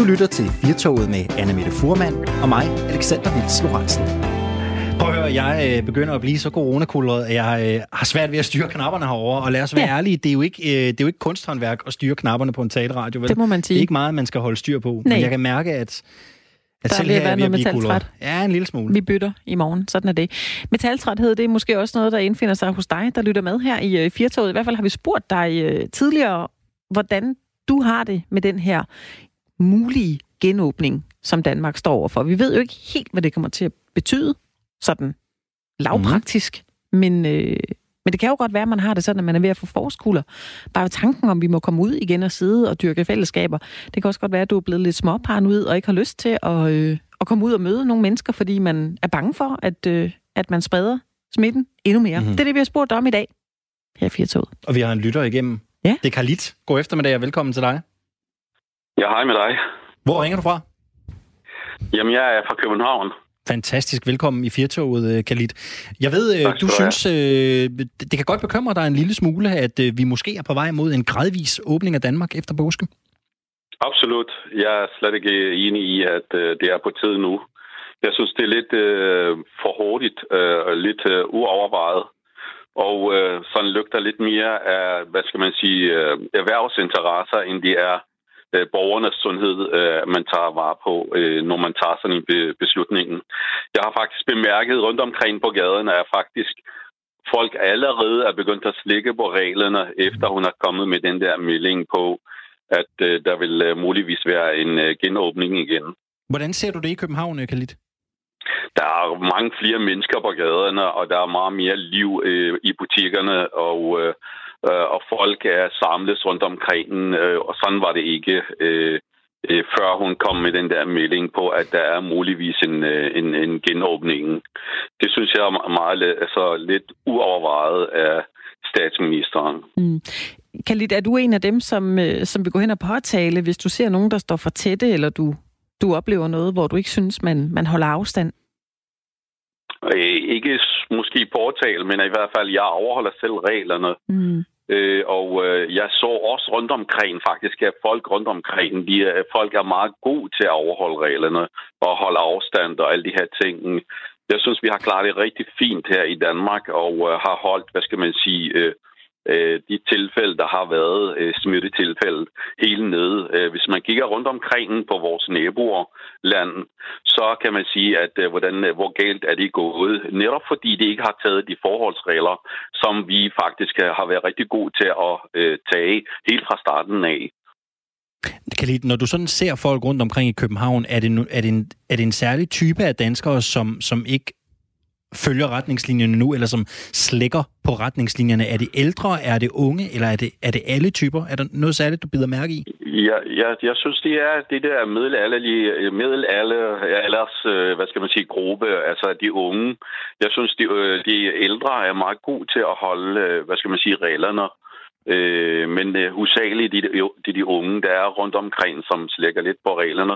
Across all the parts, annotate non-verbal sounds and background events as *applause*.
Du lytter til Firtoget med Anna Mette Furman og mig, Alexander Vils Lorentzen. Prøv at høre, jeg øh, begynder at blive så coronakulret, at jeg øh, har svært ved at styre knapperne herover. Og lad os være ja. ærlige, det er, jo ikke, øh, det er jo ikke kunsthåndværk at styre knapperne på en taleradio. Vel? Det må man sige. Det er ikke meget, man skal holde styr på. Nej. Men jeg kan mærke, at, at Der er selv ved at er være noget metaltræt. Ja, en lille smule. Vi bytter i morgen. Sådan er det. Metaltræthed, det er måske også noget, der indfinder sig hos dig, der lytter med her i øh, Firtoget. I hvert fald har vi spurgt dig øh, tidligere, hvordan du har det med den her mulige genåbning, som Danmark står overfor. Vi ved jo ikke helt, hvad det kommer til at betyde, sådan lavpraktisk, mm. men, øh, men det kan jo godt være, at man har det sådan, at man er ved at få forårskulder. Bare tanken om, vi må komme ud igen og sidde og dyrke fællesskaber. Det kan også godt være, at du er blevet lidt småparanoid og ikke har lyst til at, øh, at komme ud og møde nogle mennesker, fordi man er bange for, at, øh, at man spreder smitten endnu mere. Mm-hmm. Det er det, vi har spurgt om i dag. Her er Firtoget. Og vi har en lytter igennem. Ja. Det er Karlit. God eftermiddag og velkommen til dig. Ja, hej med dig. Hvor ringer du fra? Jamen, jeg er fra København. Fantastisk. Velkommen i Firtoget, øh, Khalid. Jeg ved, øh, Tak du synes, øh, det kan godt bekymre dig en lille smule, at øh, vi måske er på vej mod en gradvis åbning af Danmark efter påske. Absolut. Jeg er slet ikke enig i, at øh, det er på tide nu. Jeg synes, det er lidt øh, for hurtigt øh, og lidt øh, uovervejet. Og øh, sådan lugter lidt mere af, hvad skal man sige, øh, erhvervsinteresser, end det er øh, borgernes sundhed, øh, man tager vare på, øh, når man tager sådan en be- beslutning. Jeg har faktisk bemærket rundt omkring på gaden, at faktisk folk allerede er begyndt at slikke på reglerne, efter hun er kommet med den der melding på, at øh, der vil øh, muligvis være en øh, genåbning igen. Hvordan ser du det i København, øh, Khalid? Der er mange flere mennesker på gaderne, og der er meget mere liv øh, i butikkerne, og, øh, øh, og folk er samlet rundt omkring, øh, og sådan var det ikke, øh, øh, før hun kom med den der melding på, at der er muligvis en, øh, en, en genåbning. Det synes jeg er meget altså, lidt uovervejet af statsministeren. Mm. Khalid, er du en af dem, som, øh, som vil gå hen og påtale, hvis du ser nogen, der står for tætte, eller du, du oplever noget, hvor du ikke synes, man, man holder afstand? Øh, ikke måske påtale, men i hvert fald, jeg overholder selv reglerne. Mm. Øh, og øh, jeg så også rundt omkring faktisk, at folk rundt omkring, de, er- folk er meget gode til at overholde reglerne og holde afstand og alle de her ting. Jeg synes, vi har klaret det rigtig fint her i Danmark og øh, har holdt, hvad skal man sige, øh, øh, de tilfælde, der har været øh, smittetilfælde hele nede. Øh, hvis man kigger rundt omkring på vores naboer land, så kan man sige, at øh, hvordan, øh, hvor galt er det gået. Netop fordi de ikke har taget de forholdsregler, som vi faktisk øh, har været rigtig gode til at øh, tage helt fra starten af. Khalid, når du sådan ser folk rundt omkring i København, er det, nu, er det, en, er det en særlig type af danskere, som, som ikke følger retningslinjerne nu, eller som slækker på retningslinjerne? Er det ældre, er det unge, eller er det, er det alle typer? Er der noget særligt, du bider mærke i? Ja, ja, jeg synes, det er det der middelalderlige, middelalders, øh, hvad skal man sige, gruppe, altså de unge. Jeg synes, de, øh, de ældre er meget gode til at holde, øh, hvad skal man sige, reglerne. Øh, men øh, hovedsageligt de, de, de, de unge, der er rundt omkring, som slækker lidt på reglerne.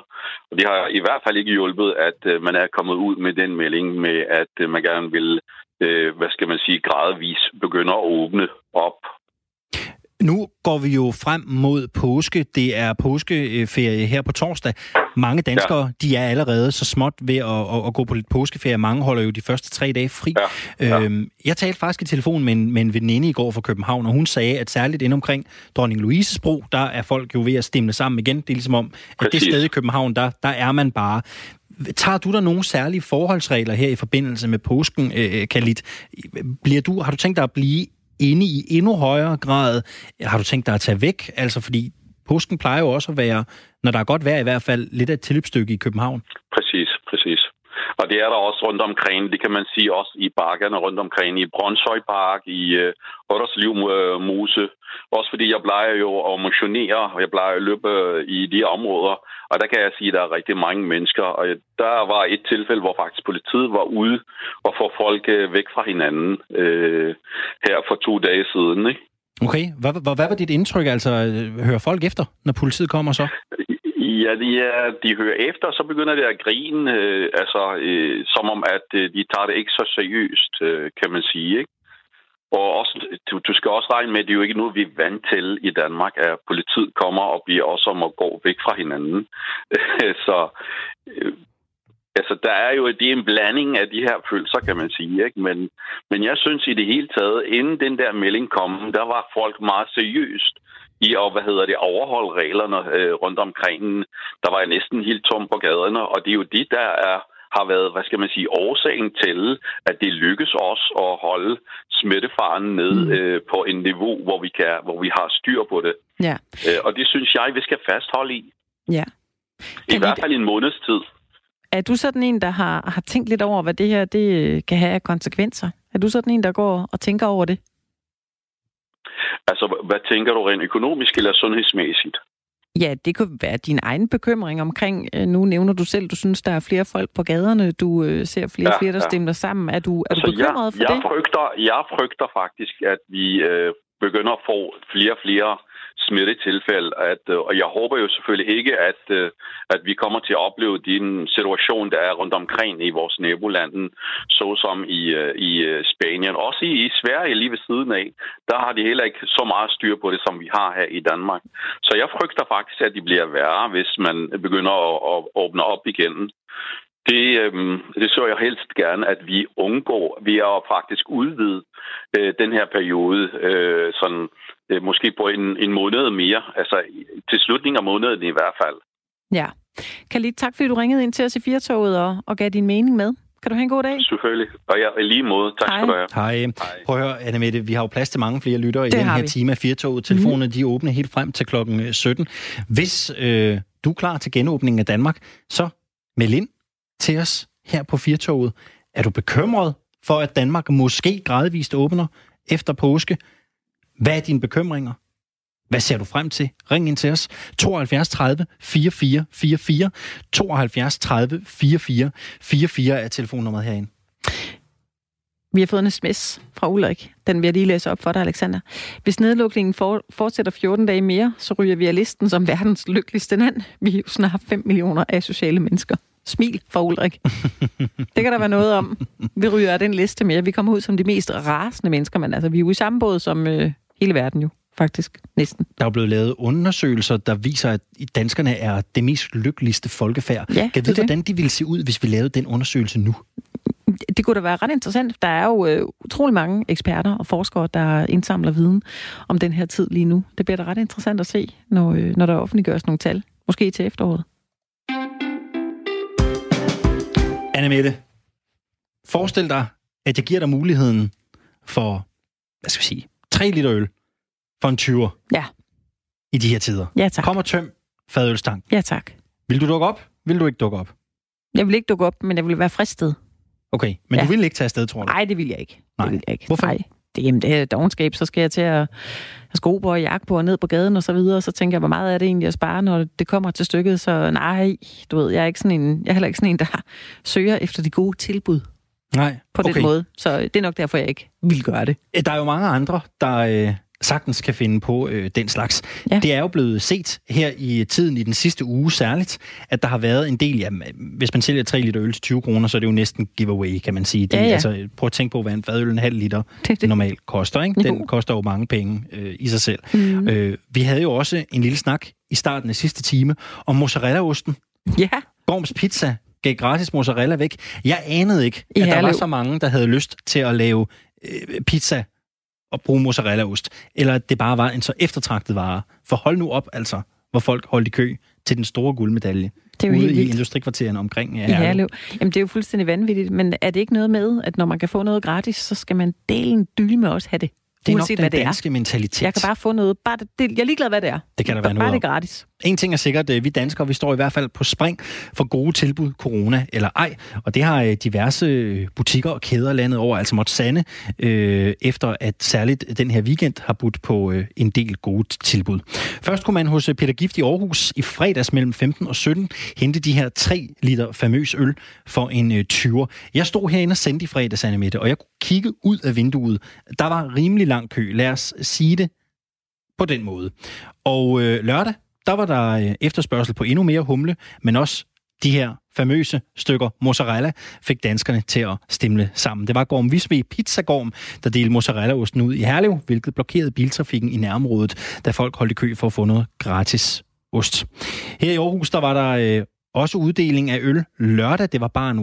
Og det har i hvert fald ikke hjulpet, at øh, man er kommet ud med den melding med, at øh, man gerne vil, øh, hvad skal man sige, gradvis begynde at åbne op. Nu går vi jo frem mod påske. Det er påskeferie her på torsdag. Mange danskere, ja. de er allerede så småt ved at, at, at gå på lidt påskeferie. Mange holder jo de første tre dage fri. Ja. Ja. Øhm, jeg talte faktisk i telefon med en, med en veninde i går fra København, og hun sagde, at særligt inde omkring Dronning Louises bro, der er folk jo ved at stemle sammen igen. Det er ligesom om, at det sted i København, der, der er man bare. Tager du der nogle særlige forholdsregler her i forbindelse med påsken, øh, Khalid? Bliver du, har du tænkt dig at blive inde i endnu højere grad? Har du tænkt dig at tage væk? Altså fordi påsken plejer jo også at være, når der er godt vejr i hvert fald, lidt af et tilløbsstykke i København. Præcis, præcis. Og det er der også rundt omkring, det kan man sige også i parkerne rundt omkring, i Brøndshøj Park, i øh, øh, Mose. Også fordi jeg plejer jo at motionere, og jeg plejer at løbe øh, i de områder. Og der kan jeg sige, at der er rigtig mange mennesker. Og der var et tilfælde, hvor faktisk politiet var ude og få folk øh, væk fra hinanden øh, her for to dage siden. Ikke? Okay, hvad, hvad, hvad var dit indtryk? Altså, øh, hører folk efter, når politiet kommer så? Ja, de, er, de hører efter, så begynder det at grine, øh, altså, øh, som om, at øh, de tager det ikke så seriøst, øh, kan man sige. Ikke? Og også, du, du skal også regne med, at det er jo ikke noget, vi er vant til i Danmark, at politiet kommer og bliver også om at gå væk fra hinanden. *laughs* så øh, altså, der er jo det er en blanding af de her følelser, kan man sige. Ikke? Men, men jeg synes i det hele taget, inden den der melding kom, der var folk meget seriøst i at, hvad hedder det, overholde reglerne øh, rundt omkring. Der var jeg næsten helt tom på gaderne, og det er jo de, der er har været, hvad skal man sige, årsagen til, at det lykkes os at holde smittefaren ned mm. øh, på en niveau, hvor vi, kan, hvor vi har styr på det. Ja. Øh, og det synes jeg, vi skal fastholde i. Ja. Kan I hvert fald en måneds tid. Er du sådan en, der har, har tænkt lidt over, hvad det her det øh, kan have af konsekvenser? Er du sådan en, der går og tænker over det? Altså, hvad tænker du rent økonomisk eller sundhedsmæssigt? Ja, det kunne være din egen bekymring omkring, øh, nu nævner du selv, du synes, der er flere folk på gaderne, du øh, ser flere og ja, flere, der ja. stemmer sammen. Er du, er altså, du bekymret jeg, for jeg det? Frygter, jeg frygter faktisk, at vi øh, begynder at få flere og flere smittetilfælde. At, øh, og jeg håber jo selvfølgelig ikke, at, øh, at vi kommer til at opleve den situation, der er rundt omkring i vores nabolanden, såsom i, øh, i Spanien. Også i, i Sverige lige ved siden af. Der har de heller ikke så meget styr på det, som vi har her i Danmark. Så jeg frygter faktisk, at de bliver værre, hvis man begynder at, at åbne op igen. Det, øhm, det så jeg helst gerne, at vi undgår ved at faktisk udvide øh, den her periode øh, sådan øh, måske på en, en måned mere, altså til slutningen af måneden i hvert fald. Ja. Khalid, tak fordi du ringede ind til os i Firtoget og, og gav din mening med. Kan du have en god dag? Selvfølgelig. Og ja, i lige måde. Tak Hej. skal du have. Hej. Hej. Prøv at høre, Anne Mette, vi har jo plads til mange flere lyttere i den her vi. time af Firtoget. Telefonerne, mm. de er åbne helt frem til klokken 17. Hvis øh, du er klar til genåbningen af Danmark, så meld ind til os her på Firtoget. Er du bekymret for, at Danmark måske gradvist åbner efter påske? Hvad er dine bekymringer? Hvad ser du frem til? Ring ind til os. 72 30 44 44. 72 30 44 44 er telefonnummeret herinde. Vi har fået en sms fra Ulrik. Den vil jeg lige læse op for dig, Alexander. Hvis nedlukningen for, fortsætter 14 dage mere, så ryger vi af listen som verdens lykkeligste land. Vi er jo snart 5 millioner af sociale mennesker. Smil fra Ulrik. det kan der være noget om. Vi ryger af den liste mere. Vi kommer ud som de mest rasende mennesker, men altså, vi er jo i samme båd som øh, hele verden jo faktisk, næsten. Der er blevet lavet undersøgelser, der viser, at danskerne er det mest lykkeligste folkefærd. Ja, kan vide, hvordan de ville se ud, hvis vi lavede den undersøgelse nu? Det kunne da være ret interessant. Der er jo øh, utrolig mange eksperter og forskere, der indsamler viden om den her tid lige nu. Det bliver da ret interessant at se, når, øh, når der offentliggøres nogle tal. Måske til efteråret. Anne Mette, forestil dig, at jeg giver dig muligheden for, hvad skal vi sige, 3 liter øl for en 20'er. Ja. I de her tider. Ja, tak. Kom og tøm fadølstang. Ja, tak. Vil du dukke op? Vil du ikke dukke op? Jeg vil ikke dukke op, men jeg vil være fristet. Okay, men ja. du vil ikke tage afsted, tror du? Nej, det vil jeg ikke. Nej. Det vil jeg ikke. Hvorfor? Nej. Det, jamen, det er dogenskab, så skal jeg til at have sko på og jakke på og ned på gaden og så videre, og så tænker jeg, hvor meget er det egentlig at spare, når det kommer til stykket, så nej, du ved, jeg er, ikke sådan en, jeg er heller ikke sådan en, der søger efter de gode tilbud. Nej, På okay. den måde, så det er nok derfor, jeg ikke vil gøre det. Der er jo mange andre, der, øh, sagtens kan finde på øh, den slags. Ja. Det er jo blevet set her i tiden i den sidste uge særligt, at der har været en del, ja, hvis man sælger 3 liter øl til 20 kroner, så er det jo næsten giveaway, kan man sige. Det, ja, ja. Altså, prøv at tænke på, hvad en fadøl en halv liter det, det. normalt koster. Ikke? Den jo. koster jo mange penge øh, i sig selv. Mm. Øh, vi havde jo også en lille snak i starten af sidste time om mozzarellaosten. Ja. Gorms Pizza gav gratis mozzarella væk. Jeg anede ikke, I at der var så mange, der havde lyst til at lave øh, pizza at bruge mozzarellaost, eller at det bare var en så eftertragtet vare. For hold nu op, altså, hvor folk holdt i kø til den store guldmedalje. Det er jo ude i industrikvartererne omkring ja, I Herlev. Jamen, det er jo fuldstændig vanvittigt, men er det ikke noget med, at når man kan få noget gratis, så skal man dele en dyl med også have det? Det er Uanset, nok den danske er. mentalitet. Jeg kan bare få noget. Bare det, det, jeg er ligeglad, hvad det er. Det kan der være noget Bare det gratis. En ting er sikkert, øh, vi danskere, vi står i hvert fald på spring for gode tilbud, corona eller ej. Og det har øh, diverse øh, butikker og kæder landet over, altså måtte sande, øh, efter at særligt den her weekend har budt på øh, en del gode tilbud. Først kunne man hos Peter Gift i Aarhus i fredags mellem 15 og 17 hente de her 3 liter famøs øl for en øh, 20'er. Jeg stod herinde og sendte i fredags, Anne Mette, og jeg kunne kigge ud af vinduet. Der var rimelig lang kø. Lad os sige det på den måde. Og øh, lørdag, der var der øh, efterspørgsel på endnu mere humle, men også de her famøse stykker mozzarella fik danskerne til at stemle sammen. Det var Gorm Visby Pizzagorm, der delte mozzarellaosten ud i Herlev, hvilket blokerede biltrafikken i nærområdet, da folk holdt i kø for at få noget gratis ost. Her i Aarhus, der var der øh, også uddeling af øl lørdag. Det var bare en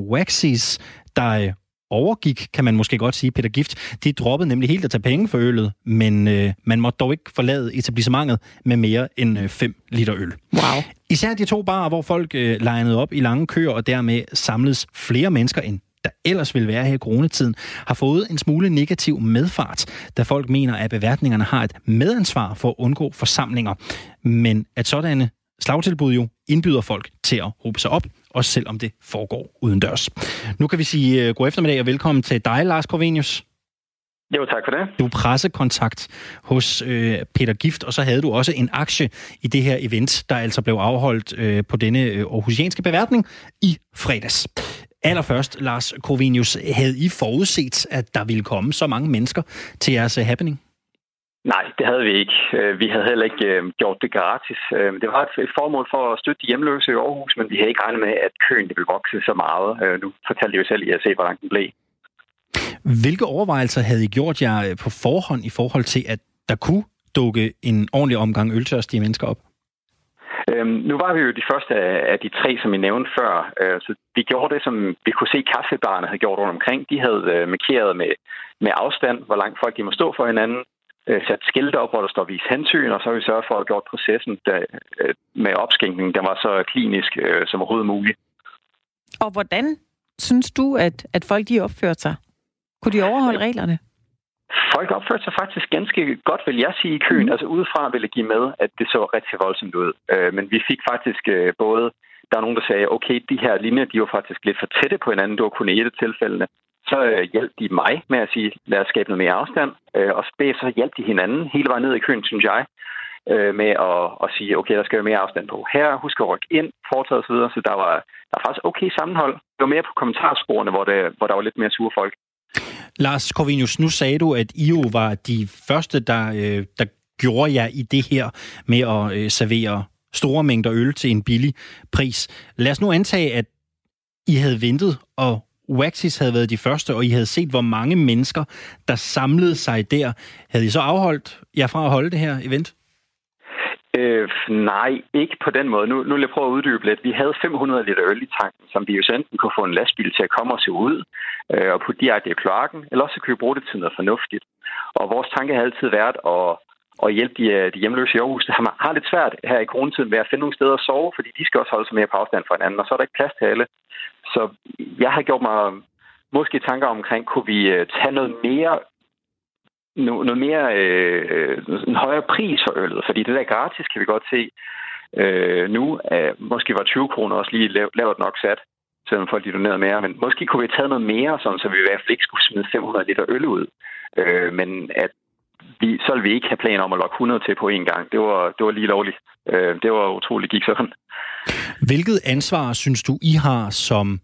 der øh, overgik, kan man måske godt sige, Peter Gift. De droppede nemlig helt at tage penge for øllet, men øh, man måtte dog ikke forlade etablissementet med mere end 5 øh, liter øl. Wow. Især de to barer, hvor folk øh, legnede op i lange køer, og dermed samledes flere mennesker end der ellers vil være her i coronatiden, har fået en smule negativ medfart, da folk mener, at beværtningerne har et medansvar for at undgå forsamlinger. Men at sådanne slagtilbud jo indbyder folk til at råbe sig op, også selvom det foregår udendørs. Nu kan vi sige uh, god eftermiddag og velkommen til dig, Lars Corvinius. Jo, tak for det. Du er pressekontakt hos øh, Peter Gift, og så havde du også en aktie i det her event, der altså blev afholdt øh, på denne øh, aarhusianske beværtning i fredags. Allerførst, Lars Corvinius, havde I forudset, at der ville komme så mange mennesker til jeres happening? Nej, det havde vi ikke. Øh, vi havde heller ikke øh, gjort det gratis. Øh, det var et formål for at støtte de hjemløse i Aarhus, men vi havde ikke regnet med, at køen det ville vokse så meget. Nu fortalte jeg jo selv, at jeg se, hvor langt den blev. Hvilke overvejelser havde I gjort jer på forhånd i forhold til, at der kunne dukke en ordentlig omgang øltørstige mennesker op? Øhm, nu var vi jo de første af de tre, som I nævnte før. Øh, så vi gjorde det, som vi kunne se kaffebarerne havde gjort rundt omkring. De havde øh, markeret med, med afstand, hvor langt folk de må stå for hinanden øh, sat skilte op, hvor der står vis hensyn, og så har vi sørget for at gjort processen der, øh, med opskænkning, der var så klinisk øh, som overhovedet muligt. Og hvordan synes du, at, at folk de opførte sig? Kunne de overholde reglerne? Folk opførte sig faktisk ganske godt, vil jeg sige, i køen. Mm. Altså udefra ville jeg give med, at det så rigtig voldsomt ud. Øh, men vi fik faktisk øh, både... Der er nogen, der sagde, okay, de her linjer, de var faktisk lidt for tætte på hinanden. Det var kun i et af tilfældene så øh, hjalp de mig med at sige, lad os skabe noget mere afstand. Øh, og så hjalp de hinanden hele vejen ned i køen, synes jeg, øh, med at, at sige, okay, der skal være mere afstand på her, husk at rykke ind, foretage osv., så der var, der var faktisk okay sammenhold. Det var mere på kommentarsporene, hvor, det, hvor der var lidt mere sure folk. Lars Corvinus, nu sagde du, at I jo var de første, der, øh, der gjorde jer i det her med at øh, servere store mængder øl til en billig pris. Lad os nu antage, at I havde ventet og Waxis havde været de første, og I havde set, hvor mange mennesker, der samlede sig der. Havde I så afholdt jer fra at holde det her event? Øh, nej, ikke på den måde. Nu, nu vil jeg prøve at uddybe lidt. Vi havde 500 liter øl i tanken, som vi jo så enten kunne få en lastbil til at komme og se ud øh, og putte direkte i kloakken, eller også kunne vi bruge det til noget fornuftigt. Og vores tanke har altid været at, at hjælpe de, øh, de hjemløse i Aarhus. Det har, har lidt svært her i coronatiden med at finde nogle steder at sove, fordi de skal også holde sig mere på afstand fra hinanden, og så er der ikke plads til alle. Så jeg har gjort mig øh, måske tanker omkring, kunne vi øh, tage noget mere noget mere øh, en højere pris for øllet, fordi det der gratis kan vi godt se øh, nu, Øh, måske var 20 kroner også lige lavt nok sat, selvom folk de donerede mere, men måske kunne vi have taget noget mere, sådan, så vi i hvert fald ikke skulle smide 500 liter øl ud, øh, men at vi, så ville vi ikke have planer om at lokke 100 til på én gang. Det var, det var lige lovligt. Øh, det var utroligt gik sådan. Hvilket ansvar synes du, I har som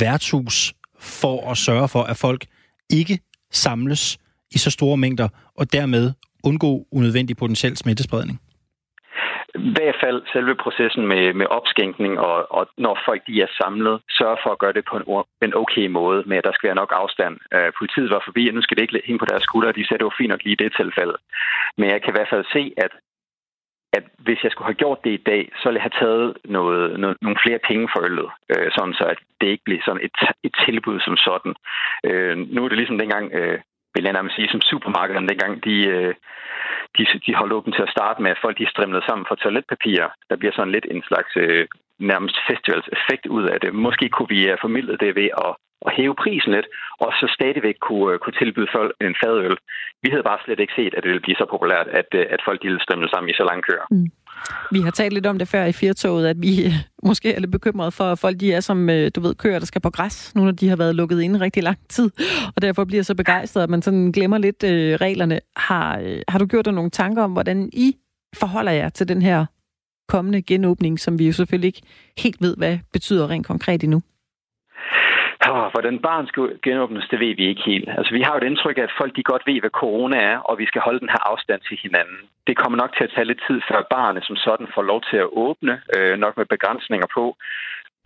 værtshus for at sørge for, at folk ikke samles i så store mængder, og dermed undgå unødvendig potentiel smittespredning? I hvert fald selve processen med, med opskænkning, og, og når folk de er samlet, sørge for at gøre det på en, en okay måde, med at der skal være nok afstand. Øh, politiet var forbi, og nu skal det ikke hænge på deres skuldre, de sagde, det var fint nok lige i det tilfælde. Men jeg kan i hvert fald se, at at hvis jeg skulle have gjort det i dag, så ville jeg have taget noget, noget, nogle flere penge for øllet, øh, sådan så at det ikke bliver sådan et, et tilbud som sådan. Øh, nu er det ligesom dengang, øh, vil jeg nærmest sige, som supermarkederne dengang, de, øh, de, de holdt åbent til at starte med, at folk de strimlede sammen for toiletpapir. Der bliver sådan lidt en slags øh, nærmest festivalseffekt ud af det. Måske kunne vi øh, have formidlet det ved at at hæve prisen lidt, og så stadigvæk kunne, øh, kunne tilbyde folk en fadøl. Vi havde bare slet ikke set, at det ville blive så populært, at, øh, at folk ville stemme sammen i så lange køer. Mm. Vi har talt lidt om det før i Firtoget, at vi *laughs* måske er lidt bekymrede for, at folk de er som, øh, du ved, køer, der skal på græs, nu når de har været lukket inde rigtig lang tid, og derfor bliver så begejstret, at man sådan glemmer lidt øh, reglerne. Har, øh, har du gjort dig nogle tanker om, hvordan I forholder jer til den her kommende genåbning, som vi jo selvfølgelig ikke helt ved, hvad betyder rent konkret endnu? Oh, hvordan barn skal genåbnes, det ved vi ikke helt. Altså, vi har jo et indtryk af, at folk de godt ved, hvad corona er, og vi skal holde den her afstand til hinanden. Det kommer nok til at tage lidt tid, før barnet som sådan får lov til at åbne, øh, nok med begrænsninger på.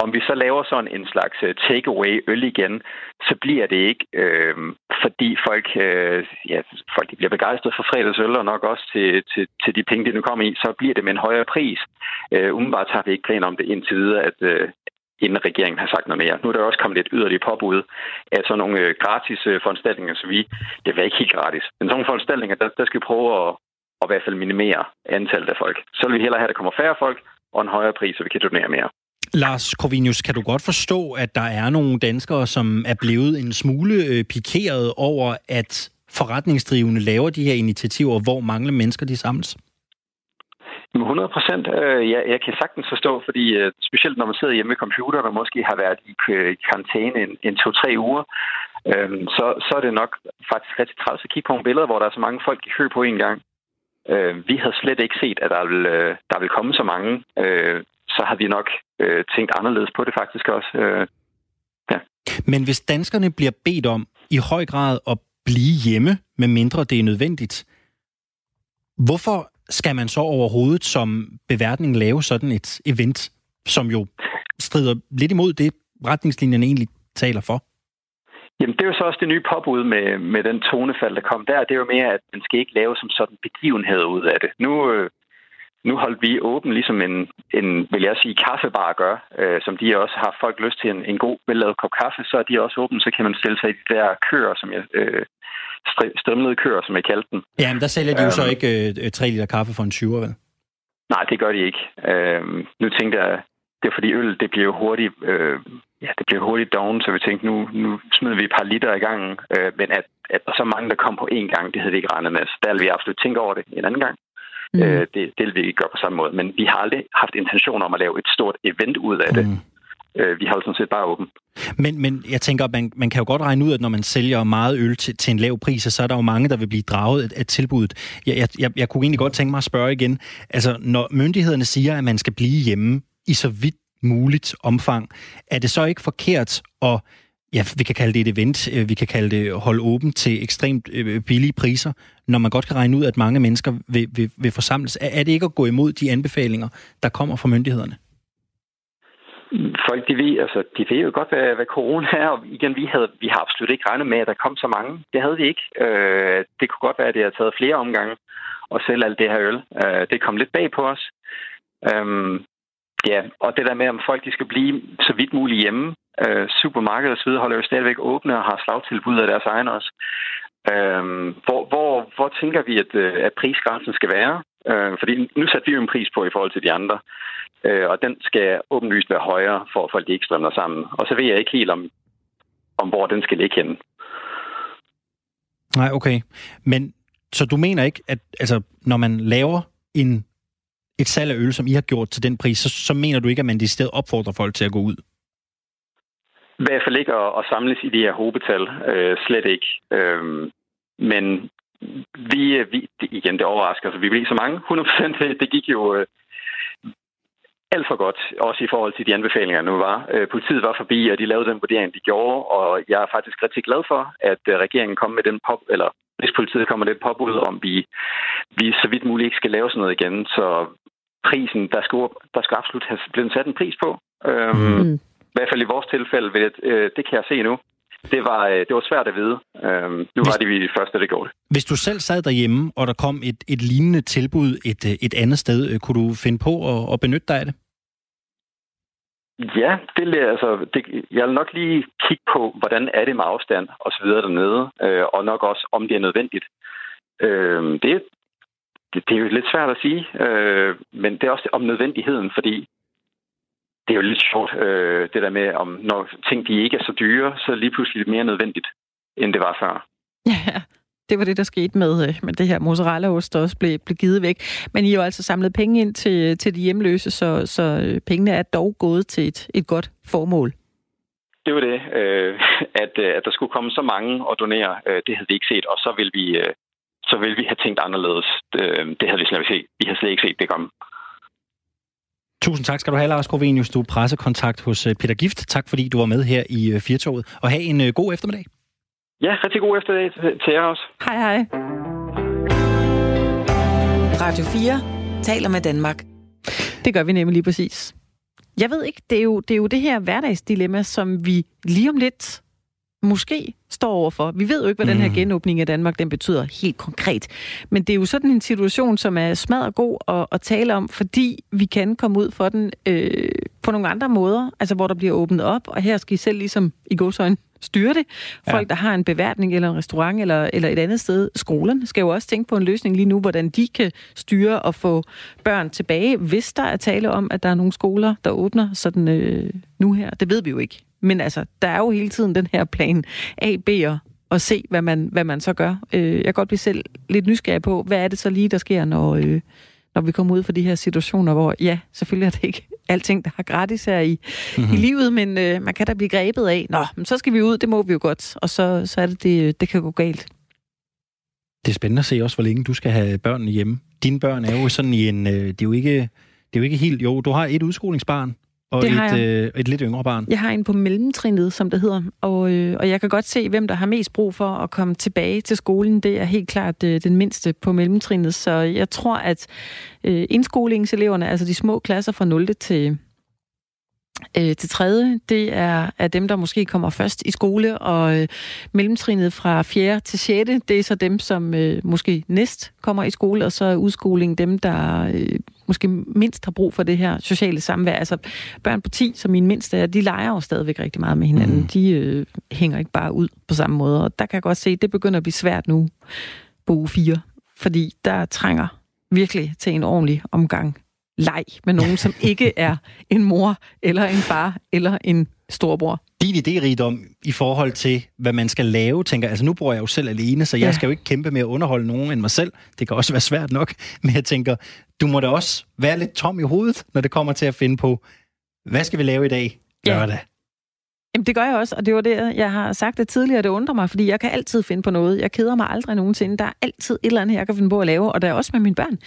om vi så laver sådan en slags øh, takeaway øl igen, så bliver det ikke, øh, fordi folk, øh, ja, folk de bliver begejstret for fredagsøl, og nok også til, til, til de penge, de nu kommer i, så bliver det med en højere pris. Øh, umiddelbart har vi ikke planer om det indtil videre, at, øh, inden regeringen har sagt noget mere. Nu er der også kommet et yderligere påbud af sådan nogle øh, gratis øh, foranstaltninger, så vi, det var ikke helt gratis. Men sådan nogle foranstaltninger, der, der skal vi prøve at, at i hvert fald minimere antallet af folk. Så vil vi hellere have, at der kommer færre folk og en højere pris, så vi kan donere mere. Lars Corvinius, kan du godt forstå, at der er nogle danskere, som er blevet en smule øh, pikeret over, at forretningsdrivende laver de her initiativer, hvor mange mennesker de samles? 100 procent. Øh, jeg, jeg kan sagtens forstå, fordi øh, specielt når man sidder hjemme ved computeren og måske har været i øh, karantæne en, en to-tre uger, øhm, så, så er det nok faktisk rigtig træls at kigge på nogle billeder, hvor der er så mange folk i kø på en gang. Øh, vi havde slet ikke set, at der ville, der vil komme så mange så har vi nok øh, tænkt anderledes på det faktisk også. Øh, ja. Men hvis danskerne bliver bedt om i høj grad at blive hjemme, med mindre det er nødvendigt, hvorfor skal man så overhovedet som beværtning lave sådan et event, som jo strider lidt imod det, retningslinjerne egentlig taler for? Jamen, det er jo så også det nye påbud med, med den tonefald, der kom der. Det er jo mere, at man skal ikke lave som sådan begivenhed ud af det. Nu, øh, nu holdt vi åben, ligesom en, en vil jeg sige, kaffebar gør, øh, som de også har folk lyst til en, en god vellavet kop kaffe, så er de også åbne, så kan man stille sig i de der køer, som jeg, øh, strimlede køer, som jeg kaldte dem. Ja, men der sælger de jo så øhm. ikke øh, 3 liter kaffe for en 20, vel? Nej, det gør de ikke. Øh, nu tænkte jeg, det er fordi øl, det bliver hurtigt, øh, ja, det bliver hurtigt down, så vi tænkte, nu, nu smider vi et par liter i gangen, øh, men at, at der er så mange, der kom på én gang, det havde vi ikke regnet med. Så der vil vi absolut tænke over det en anden gang. Mm. Øh, det, det vil vi ikke gøre på samme måde. Men vi har aldrig haft intention om at lave et stort event ud af det. Mm. Øh, vi har sådan set bare åbent. Men, men jeg tænker, man, man kan jo godt regne ud, at når man sælger meget øl til, til en lav pris, så er der jo mange, der vil blive draget af, af tilbuddet. Jeg, jeg, jeg kunne egentlig godt tænke mig at spørge igen. Altså, når myndighederne siger, at man skal blive hjemme i så vidt muligt omfang, er det så ikke forkert at ja, vi kan kalde det et event, øh, vi kan kalde det holde åben til ekstremt øh, billige priser, når man godt kan regne ud, at mange mennesker vil, vil, vil forsamles. Er det ikke at gå imod de anbefalinger, der kommer fra myndighederne? Folk, de ved, altså, de ved jo godt, hvad, hvad corona er, og igen, vi, havde, vi har absolut ikke regnet med, at der kom så mange. Det havde vi ikke. Øh, det kunne godt være, at det har taget flere omgange at sælge alt det her øl. Øh, det kom lidt bag på os. Øh, ja, og det der med, om folk de skal blive så vidt muligt hjemme, Øh, supermarkeder osv. holder jo stadigvæk åbne og har slagtilbud af deres egen også. Øh, hvor, hvor, hvor tænker vi, at, øh, at prisgrænsen skal være? Øh, fordi nu satte vi jo en pris på i forhold til de andre, øh, og den skal åbenlyst være højere, for at folk ikke strømmer sammen. Og så ved jeg ikke helt om, om hvor den skal ligge henne. Nej, okay. Men så du mener ikke, at altså, når man laver en, et salg af øl, som I har gjort til den pris, så, så mener du ikke, at man i stedet opfordrer folk til at gå ud? I hvert fald ikke at, at samles i de her hobetal. Øh, slet ikke. Øh, men vi, vi, igen, det overrasker, så vi blev så mange. 100 procent, det, det gik jo øh, alt for godt, også i forhold til de anbefalinger, nu var. Øh, politiet var forbi, og de lavede den vurdering, de gjorde, og jeg er faktisk rigtig glad for, at øh, regeringen kom med den pop, eller hvis politiet kommer det påbud om, vi, vi så vidt muligt ikke skal lave sådan noget igen. Så prisen, der skal, der skal absolut have blevet sat en pris på. Øh, mm i hvert fald i vores tilfælde, det, øh, det kan jeg se nu. Det var, øh, det var svært at vide. Øhm, nu hvis, var det vi de første, der gjorde det. Hvis du selv sad derhjemme, og der kom et, et lignende tilbud et, øh, et andet sted, kunne du finde på at, at benytte dig af det? Ja, det, altså, det, jeg vil nok lige kigge på, hvordan er det med afstand og så videre dernede, øh, og nok også, om det er nødvendigt. Øh, det, det, det er jo lidt svært at sige, øh, men det er også om nødvendigheden, fordi det er jo lidt sjovt, øh, det der med, om når ting de ikke er så dyre, så er lige pludselig mere nødvendigt, end det var før. *laughs* Ja, det var det, der skete med, øh, med det her mozzarellaost, der også blev, blev givet væk. Men I har jo altså samlet penge ind til, til de hjemløse, så, så øh, pengene er dog gået til et, et godt formål. Det var det, øh, *laughs* at, øh, at der skulle komme så mange og donere, øh, det havde vi ikke set, og så vil vi, øh, så vil vi have tænkt anderledes. Det, det havde vi slet ikke set. Vi har slet ikke set det komme. Tusind tak skal du have, Lars Grovenius. Du er pressekontakt hos øh, Peter Gift. Tak fordi du var med her i øh, Firtoget. Og have en øh, god eftermiddag. Ja, rigtig god eftermiddag til jer også. Hej hej. Radio 4 taler med Danmark. Det gør vi nemlig lige præcis. Jeg ved ikke, det er, jo, det er jo det her hverdagsdilemma, som vi lige om lidt måske står overfor. Vi ved jo ikke, hvad den her mm. genåbning af Danmark den betyder helt konkret. Men det er jo sådan en situation, som er smadret god at, at tale om, fordi vi kan komme ud for den øh, på nogle andre måder, altså hvor der bliver åbnet op, og her skal I selv ligesom i godsøjne styre det. Folk, ja. der har en beværtning eller en restaurant eller, eller et andet sted, skolerne, skal jo også tænke på en løsning lige nu, hvordan de kan styre og få børn tilbage, hvis der er tale om, at der er nogle skoler, der åbner sådan øh, nu her. Det ved vi jo ikke. Men altså, der er jo hele tiden den her plan A, B og og se, hvad man, hvad man så gør. Øh, jeg kan godt blive selv lidt nysgerrig på, hvad er det så lige, der sker, når, øh, når vi kommer ud for de her situationer, hvor ja, selvfølgelig er det ikke *laughs* alting, der har gratis her i, mm-hmm. i livet, men øh, man kan da blive grebet af, nå, men så skal vi ud, det må vi jo godt, og så, så er det, det, det kan gå galt. Det er spændende at se også, hvor længe du skal have børnene hjemme. Dine børn er jo sådan i en, øh, det er jo ikke, det er jo ikke helt, jo, du har et udskolingsbarn, og det et, øh, et lidt yngre barn? Jeg har en på mellemtrinnet, som det hedder. Og, øh, og jeg kan godt se, hvem der har mest brug for at komme tilbage til skolen. Det er helt klart øh, den mindste på mellemtrinnet. Så jeg tror, at øh, indskolingseleverne, altså de små klasser fra 0. til øh, til tredje, det er, er dem, der måske kommer først i skole, og øh, mellemtrinet fra 4. til 6. det er så dem, som øh, måske næst kommer i skole, og så er udskoling dem, der øh, måske mindst har brug for det her sociale samvær. Altså børn på 10, som min mindste er, de leger jo stadigvæk rigtig meget med hinanden. Mm. De øh, hænger ikke bare ud på samme måde, og der kan jeg godt se, at det begynder at blive svært nu på uge 4, fordi der trænger virkelig til en ordentlig omgang leg med nogen, som ikke er en mor, eller en far, eller en storbror. Din idérigdom i forhold til, hvad man skal lave, tænker altså nu bor jeg jo selv alene, så jeg ja. skal jo ikke kæmpe med at underholde nogen end mig selv. Det kan også være svært nok, *laughs* men jeg tænker, du må da også være lidt tom i hovedet, når det kommer til at finde på, hvad skal vi lave i dag? Lørdag. Ja. Jamen, det gør jeg også, og det var det, jeg har sagt det tidligere, det undrer mig, fordi jeg kan altid finde på noget. Jeg keder mig aldrig nogensinde. Der er altid et eller andet, jeg kan finde på at lave, og der er også med mine børn.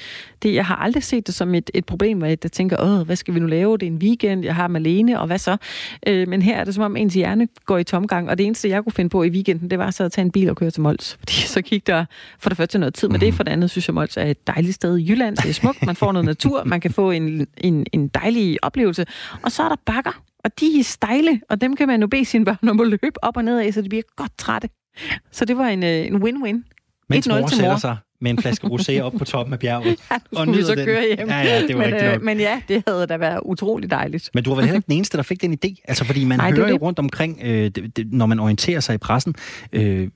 Det, jeg har aldrig set det som et, et problem, hvor jeg tænker, åh, hvad skal vi nu lave? Det er en weekend, jeg har dem alene, og hvad så? Øh, men her er det som om, ens hjerne går i tomgang, og det eneste, jeg kunne finde på i weekenden, det var så at tage en bil og køre til Mols. Fordi *laughs* så gik der for det første noget tid med det, for det andet synes jeg, Mols er et dejligt sted i Jylland. Det er smukt, man får noget natur, man kan få en, en, en dejlig oplevelse, og så er der bakker og de er stejle, og dem kan man jo bede sine børn om at løbe op og ned af, så de bliver godt trætte. Så det var en, øh, en win-win. Mens mor til mor. sig med en flaske rosé op på toppen af bjerget. *laughs* Ja, og nu så den. køre hjem. Ja, ja, det var men, øh, men ja, det havde da været utroligt dejligt. Men du var vel heller *laughs* ikke den eneste, der fik den idé? Altså, fordi man Nej, hører jo det. rundt omkring, øh, det, det, når man orienterer sig i pressen, øh,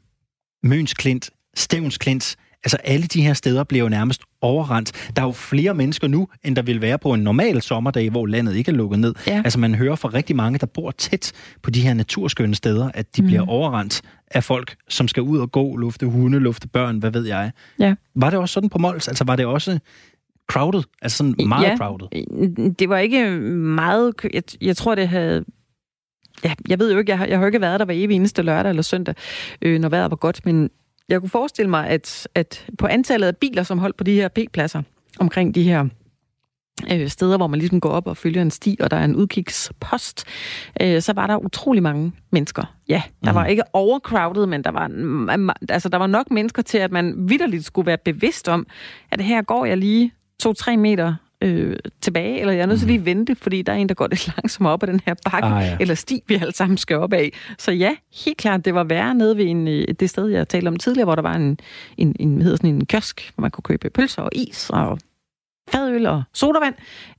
Møns Klint, Stævns Klint, altså alle de her steder bliver jo nærmest overrendt. Der er jo flere mennesker nu, end der vil være på en normal sommerdag, hvor landet ikke er lukket ned. Ja. Altså man hører fra rigtig mange, der bor tæt på de her naturskønne steder, at de mm. bliver overrendt af folk, som skal ud og gå, lufte hunde, lufte børn, hvad ved jeg. Ja. Var det også sådan på Mols? Altså var det også crowded? Altså sådan meget ja, crowded? det var ikke meget... Jeg, jeg tror, det havde ja, jeg ved jo ikke, jeg har, jeg har ikke været der hver evig eneste lørdag eller søndag, øh, når vejret var godt, men jeg kunne forestille mig, at, at på antallet af biler, som holdt på de her P-pladser, omkring de her øh, steder, hvor man ligesom går op og følger en sti, og der er en udkigspost, øh, så var der utrolig mange mennesker. Ja, der mm. var ikke overcrowded, men der var, altså, der var nok mennesker til, at man vidderligt skulle være bevidst om, at her går jeg lige to-tre meter øh, tilbage, eller jeg er nødt til lige at vente, fordi der er en, der går lidt *laughs* langsomt op ad den her bakke, ah, ja. eller sti, vi alle sammen skal op af. Så ja, helt klart, det var værre nede ved en, øh, det sted, jeg talte om tidligere, hvor der var en, en, en, hedder sådan en kiosk, hvor man kunne købe pølser og is og fadøl og sodavand.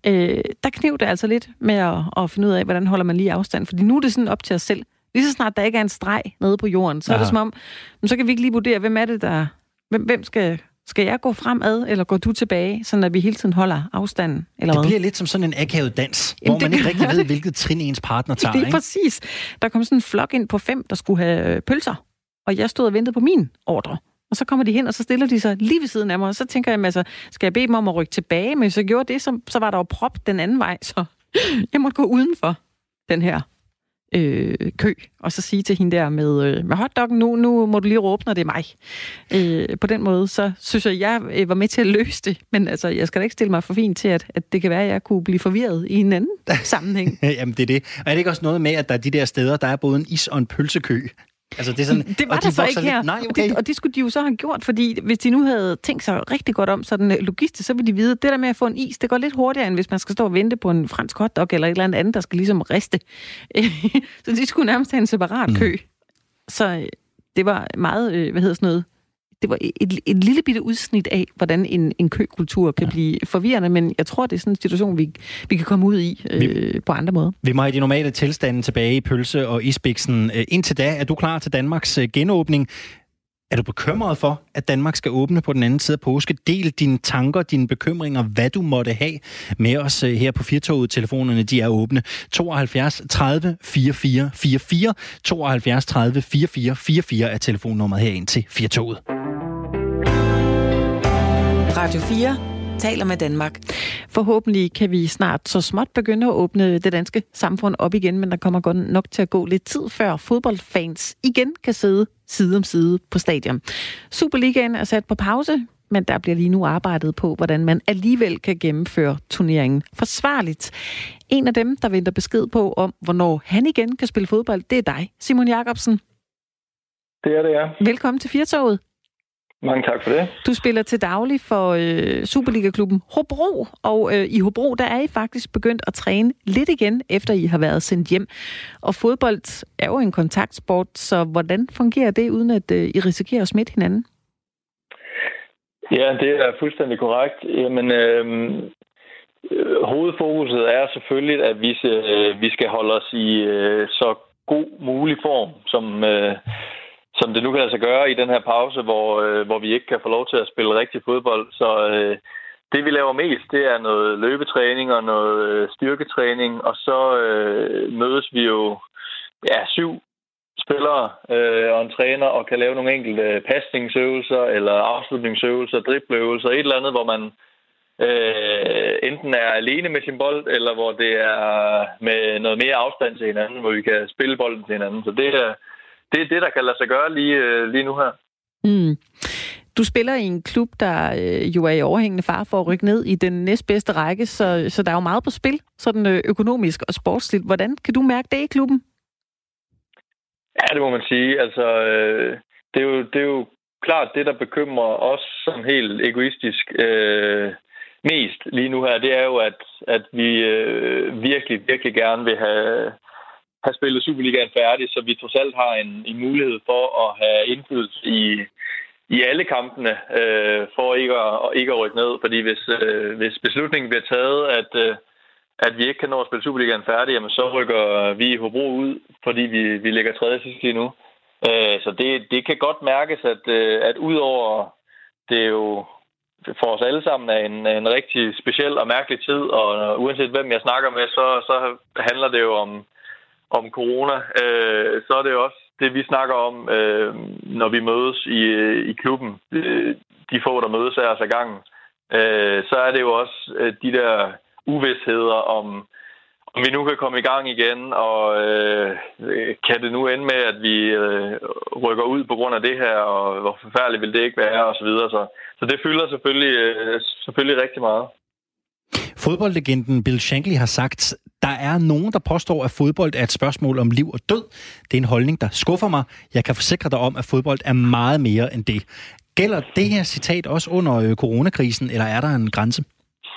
Øh, der kniv det altså lidt med at, at finde ud af, hvordan holder man lige afstand, fordi nu er det sådan op til os selv. Lige så snart der ikke er en streg nede på jorden, så Aha. er det som om, så kan vi ikke lige vurdere, hvem er det, der... Hvem, hvem skal skal jeg gå fremad, eller går du tilbage, så at vi hele tiden holder afstanden? Eller det hvad? bliver lidt som sådan en akavet dans, Jamen, hvor man ikke rigtig ved, hvilket trin ens partner tager. Det er ikke? præcis. Der kom sådan en flok ind på fem, der skulle have øh, pølser, og jeg stod og ventede på min ordre. Og så kommer de hen, og så stiller de sig lige ved siden af mig, og så tænker jeg, altså, skal jeg bede dem om at rykke tilbage? Men hvis jeg gjorde det, så, så var der jo prop den anden vej, så *laughs* jeg måtte gå udenfor den her øh, kø, og så sige til hende der med, øh, med hotdoggen, nu, nu må du lige råbe, når det er mig. Øh, på den måde, så synes jeg, jeg øh, var med til at løse det, men altså, jeg skal da ikke stille mig for fint til, at, at det kan være, at jeg kunne blive forvirret i en anden *laughs* sammenhæng. Jamen, det er det. Og er det ikke også noget med, at der er de der steder, der er både en is- og en pølsekø? Altså, det, er sådan, *laughs* det var og der de så ikke her. Lidt, nej, og, okay. det, og det skulle de jo så have gjort, fordi hvis de nu havde tænkt sig rigtig godt om sådan øh, logistisk, så ville de vide, at det der med at få en is, det går lidt hurtigere, end hvis man skal stå og vente på en fransk hotdog eller et eller andet der skal ligesom riste. *laughs* så de skulle nærmest have en separat Mm. kø. Så øh, det var meget, øh, hvad hedder sådan noget, det var et, et lille bitte udsnit af, hvordan en, en køkultur kan ja. blive forvirrende, men jeg tror, det er sådan en situation, vi, vi kan komme ud i øh, på andre måder. Vi må have de normale tilstande tilbage i pølse og isbiksen. Øh, Indtil da er du klar til Danmarks øh, genåbning. Er du bekymret for, at Danmark skal åbne på den anden side af påske? Del dine tanker, dine bekymringer, hvad du måtte have med os øh, her på Firtoget. Telefonerne de er åbne. 72 30 44 44. 72 30 44 44 er telefonnummeret herind til Firtoget. Radio 4 taler med Danmark. Forhåbentlig kan vi snart så småt begynde at åbne det danske samfund op igen, men der kommer godt nok til at gå lidt tid, før fodboldfans igen kan sidde side om side på stadion. Superligaen er sat på pause, men der bliver lige nu arbejdet på, hvordan man alligevel kan gennemføre turneringen forsvarligt. En af dem, der venter besked på om, hvornår han igen kan spille fodbold, det er dig, Simon Jakobsen. Det er det, ja. Velkommen til Firtoget. Mange tak for det. Du spiller til daglig for øh, Superliga-klubben Hobro, og øh, i Hobro der er I faktisk begyndt at træne lidt igen, efter I har været sendt hjem. Og fodbold er jo en kontaktsport, så hvordan fungerer det, uden at øh, I risikerer at smitte hinanden? Ja, det er fuldstændig korrekt. Jamen, øh, hovedfokuset er selvfølgelig, at vi, øh, vi skal holde os i øh, så god mulig form, som... Øh, som det nu kan altså gøre i den her pause, hvor, øh, hvor vi ikke kan få lov til at spille rigtig fodbold. Så øh, det, vi laver mest, det er noget løbetræning og noget øh, styrketræning, og så øh, mødes vi jo ja, syv spillere øh, og en træner og kan lave nogle enkelte pasningsøvelser eller afslutningsøvelser, dribleøvelser, et eller andet, hvor man øh, enten er alene med sin bold, eller hvor det er med noget mere afstand til hinanden, hvor vi kan spille bolden til hinanden. Så det er det er det, der kan lade sig gøre lige, øh, lige nu her. Mm. Du spiller i en klub, der øh, jo er i overhængende far for at rykke ned i den næstbedste række, så, så der er jo meget på spil, sådan øh, økonomisk og sportsligt. Hvordan kan du mærke det i klubben? Ja, det må man sige. Altså, øh, det, er jo, det er jo klart det, der bekymrer os som helt egoistisk øh, mest lige nu her, det er jo, at, at vi øh, virkelig, virkelig gerne vil have, have spillet Superligaen færdig, så vi trods alt har en, en mulighed for at have indflydelse i, i alle kampene, øh, for ikke at, ikke at rykke ned. Fordi hvis, øh, hvis beslutningen bliver taget, at, øh, at vi ikke kan nå at spille Superligaen færdig, jamen så rykker vi i Hobro ud, fordi vi, vi ligger tredje sidst lige nu. Øh, så det, det kan godt mærkes, at, øh, at udover det er jo for os alle sammen er en, en rigtig speciel og mærkelig tid, og uanset hvem jeg snakker med, så, så handler det jo om, om corona, øh, så er det også det, vi snakker om, øh, når vi mødes i, i klubben. Øh, de få, der mødes af os ad gangen. Øh, så er det jo også øh, de der uvidsheder om, om vi nu kan komme i gang igen, og øh, kan det nu ende med, at vi øh, rykker ud på grund af det her, og hvor forfærdeligt vil det ikke være, og så videre. Så, så det fylder selvfølgelig, øh, selvfølgelig rigtig meget. Fodboldlegenden Bill Shankly har sagt, der er nogen, der påstår, at fodbold er et spørgsmål om liv og død. Det er en holdning, der skuffer mig. Jeg kan forsikre dig om, at fodbold er meget mere end det. Gælder det her citat også under øh, coronakrisen, eller er der en grænse?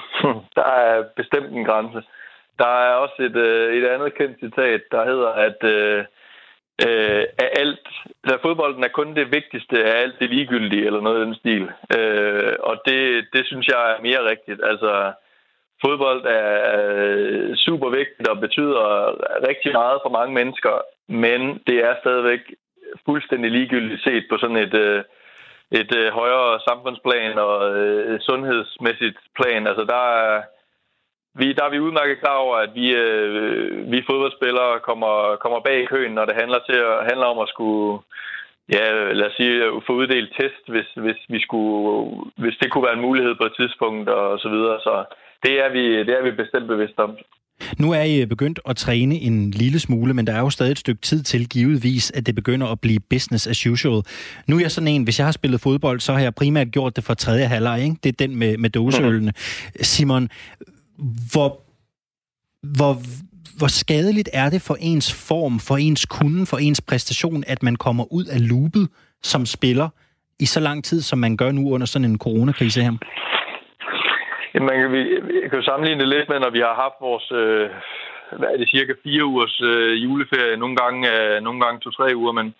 *laughs* Der er bestemt en grænse. Der er også et, øh, et andet kendt citat, der hedder, at øh, øh, alt, at fodbolden er kun det vigtigste af alt det ligegyldige, eller noget i den stil. Øh, og det, det synes jeg er mere rigtigt. Altså, fodbold er super vigtigt og betyder rigtig meget for mange mennesker, men det er stadigvæk fuldstændig ligegyldigt set på sådan et, øh, et øh, højere samfundsplan og øh, sundhedsmæssigt plan. Altså der er, vi, der er vi udmærket klar over, at vi, vi fodboldspillere kommer, kommer bag i køen, når det handler, til at, handler om at skulle ja, lad os sige, få uddelt test, hvis, hvis, vi skulle, hvis det kunne være en mulighed på et tidspunkt og så videre. Så det er vi, det er vi bestemt bevidst om. Nu er I begyndt at træne en lille smule, men der er jo stadig et stykke tid til givetvis, at det begynder at blive business as usual. Nu er jeg sådan en, hvis jeg har spillet fodbold, så har jeg primært gjort det for tredje halvleg, ikke? Det er den med, med doseølene. Simon, hvor, hvor, hvor skadeligt er det for ens form, for ens kunde, for ens præstation, at man kommer ud af loopet som spiller i så lang tid, som man gør nu under sådan en coronakrise her? Man kan, vi, kan jo sammenligne det lidt med, når vi har haft vores, øh, hvad er det, cirka fire ugers øh, juleferie, nogle gange, øh, nogle gange to-tre uger, men,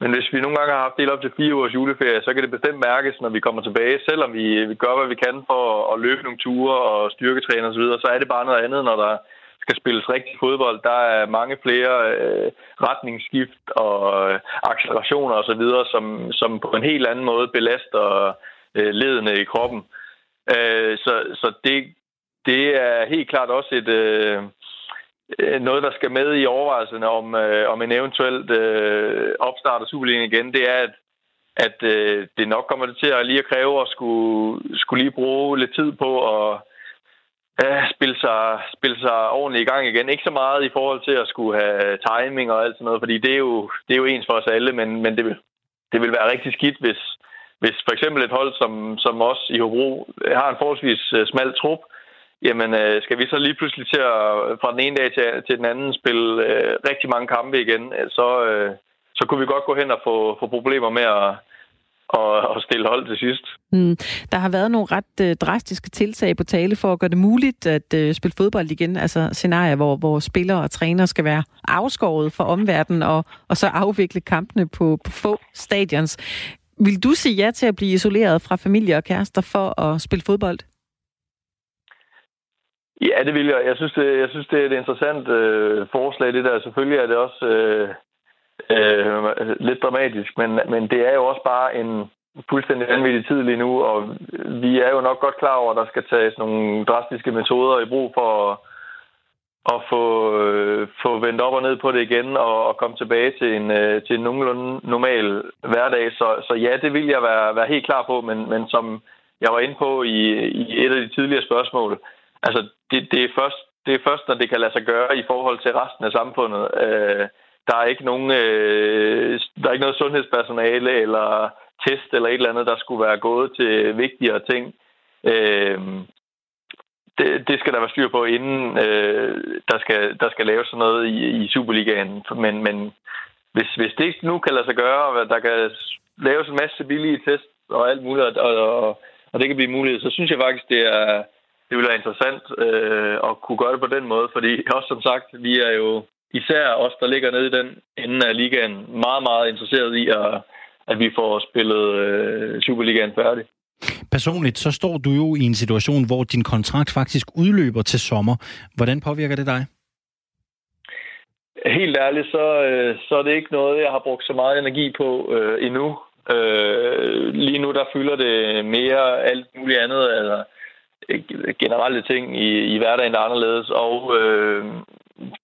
men hvis vi nogle gange har haft det op til fire ugers juleferie, så kan det bestemt mærkes, når vi kommer tilbage, selvom vi, vi gør, hvad vi kan for at løbe nogle ture og styrketræne osv., så er det bare noget andet, når der skal spilles rigtig fodbold. Der er mange flere øh, retningsskift og øh, accelerationer osv., som, som på en helt anden måde belaster øh, ledene i kroppen. Øh, Øh, så så det, det er helt klart også et... Øh, øh, noget, der skal med i overvejelserne om, øh, om en eventuelt øh, opstart af Superligaen igen, det er, at, at øh, det nok kommer til at lige at kræve at skulle, skulle lige bruge lidt tid på at øh, spille, sig, spille sig ordentligt i gang igen. Ikke så meget i forhold til at skulle have timing og alt sådan noget, fordi det er jo, det er jo ens for os alle, men, men det, vil, det vil være rigtig skidt, hvis, hvis for eksempel et hold som, som os i Hobro har en forholdsvis øh, smal trup, jamen øh, skal vi så lige pludselig til at fra den ene dag til, til den anden spille øh, rigtig mange kampe igen, øh, så, øh, så kunne vi godt gå hen og få, få problemer med at, og, og stille hold til sidst. Mm. Der har været nogle ret øh, drastiske tiltag på tale for at gøre det muligt at øh, spille fodbold igen. Altså scenarier, hvor, hvor spillere og trænere skal være afskåret fra omverdenen og, og så afvikle kampene på, på få stadions. Vil du sige ja til at blive isoleret fra familie og kærester for at spille fodbold? Ja, det vil jeg. Jeg synes, det, jeg synes, det er et interessant øh, forslag, det der. Selvfølgelig er det også øh, øh, lidt dramatisk, men, men det er jo også bare en fuldstændig vanvittig tid lige nu, og vi er jo nok godt klar over, at der skal tages nogle drastiske metoder i brug for at, at få, øh, få vendt op og ned på det igen og, og komme tilbage til en, øh, til en nogenlunde normal hverdag. Så, så ja, det vil jeg være, være helt klar på, men, men som jeg var inde på i, i et af de tidligere spørgsmål, Altså, det, det, er først, det er først, når det kan lade sig gøre i forhold til resten af samfundet. Øh, der er ikke nogen, øh, der er ikke noget sundhedspersonale eller test eller et eller andet, der skulle være gået til vigtigere ting. Øh, det, det skal der være styr på, inden øh, der, skal, der skal laves sådan noget i, i Superligaen. Men, men hvis, hvis det ikke nu kan lade sig gøre, og der kan laves en masse billige tests og alt muligt, og, og, og det kan blive muligt, så synes jeg faktisk, det er, det vil være interessant øh, at kunne gøre det på den måde, fordi også som sagt, vi er jo især os, der ligger nede i den ende af ligaen, meget, meget interesseret i, at, at vi får spillet øh, Superligaen færdig. Personligt, så står du jo i en situation, hvor din kontrakt faktisk udløber til sommer. Hvordan påvirker det dig? Helt ærligt, så, øh, så er det ikke noget, jeg har brugt så meget energi på øh, endnu. Øh, lige nu, der fylder det mere alt muligt andet. Altså, øh, generelle ting i, i hverdagen, der er anderledes, og øh,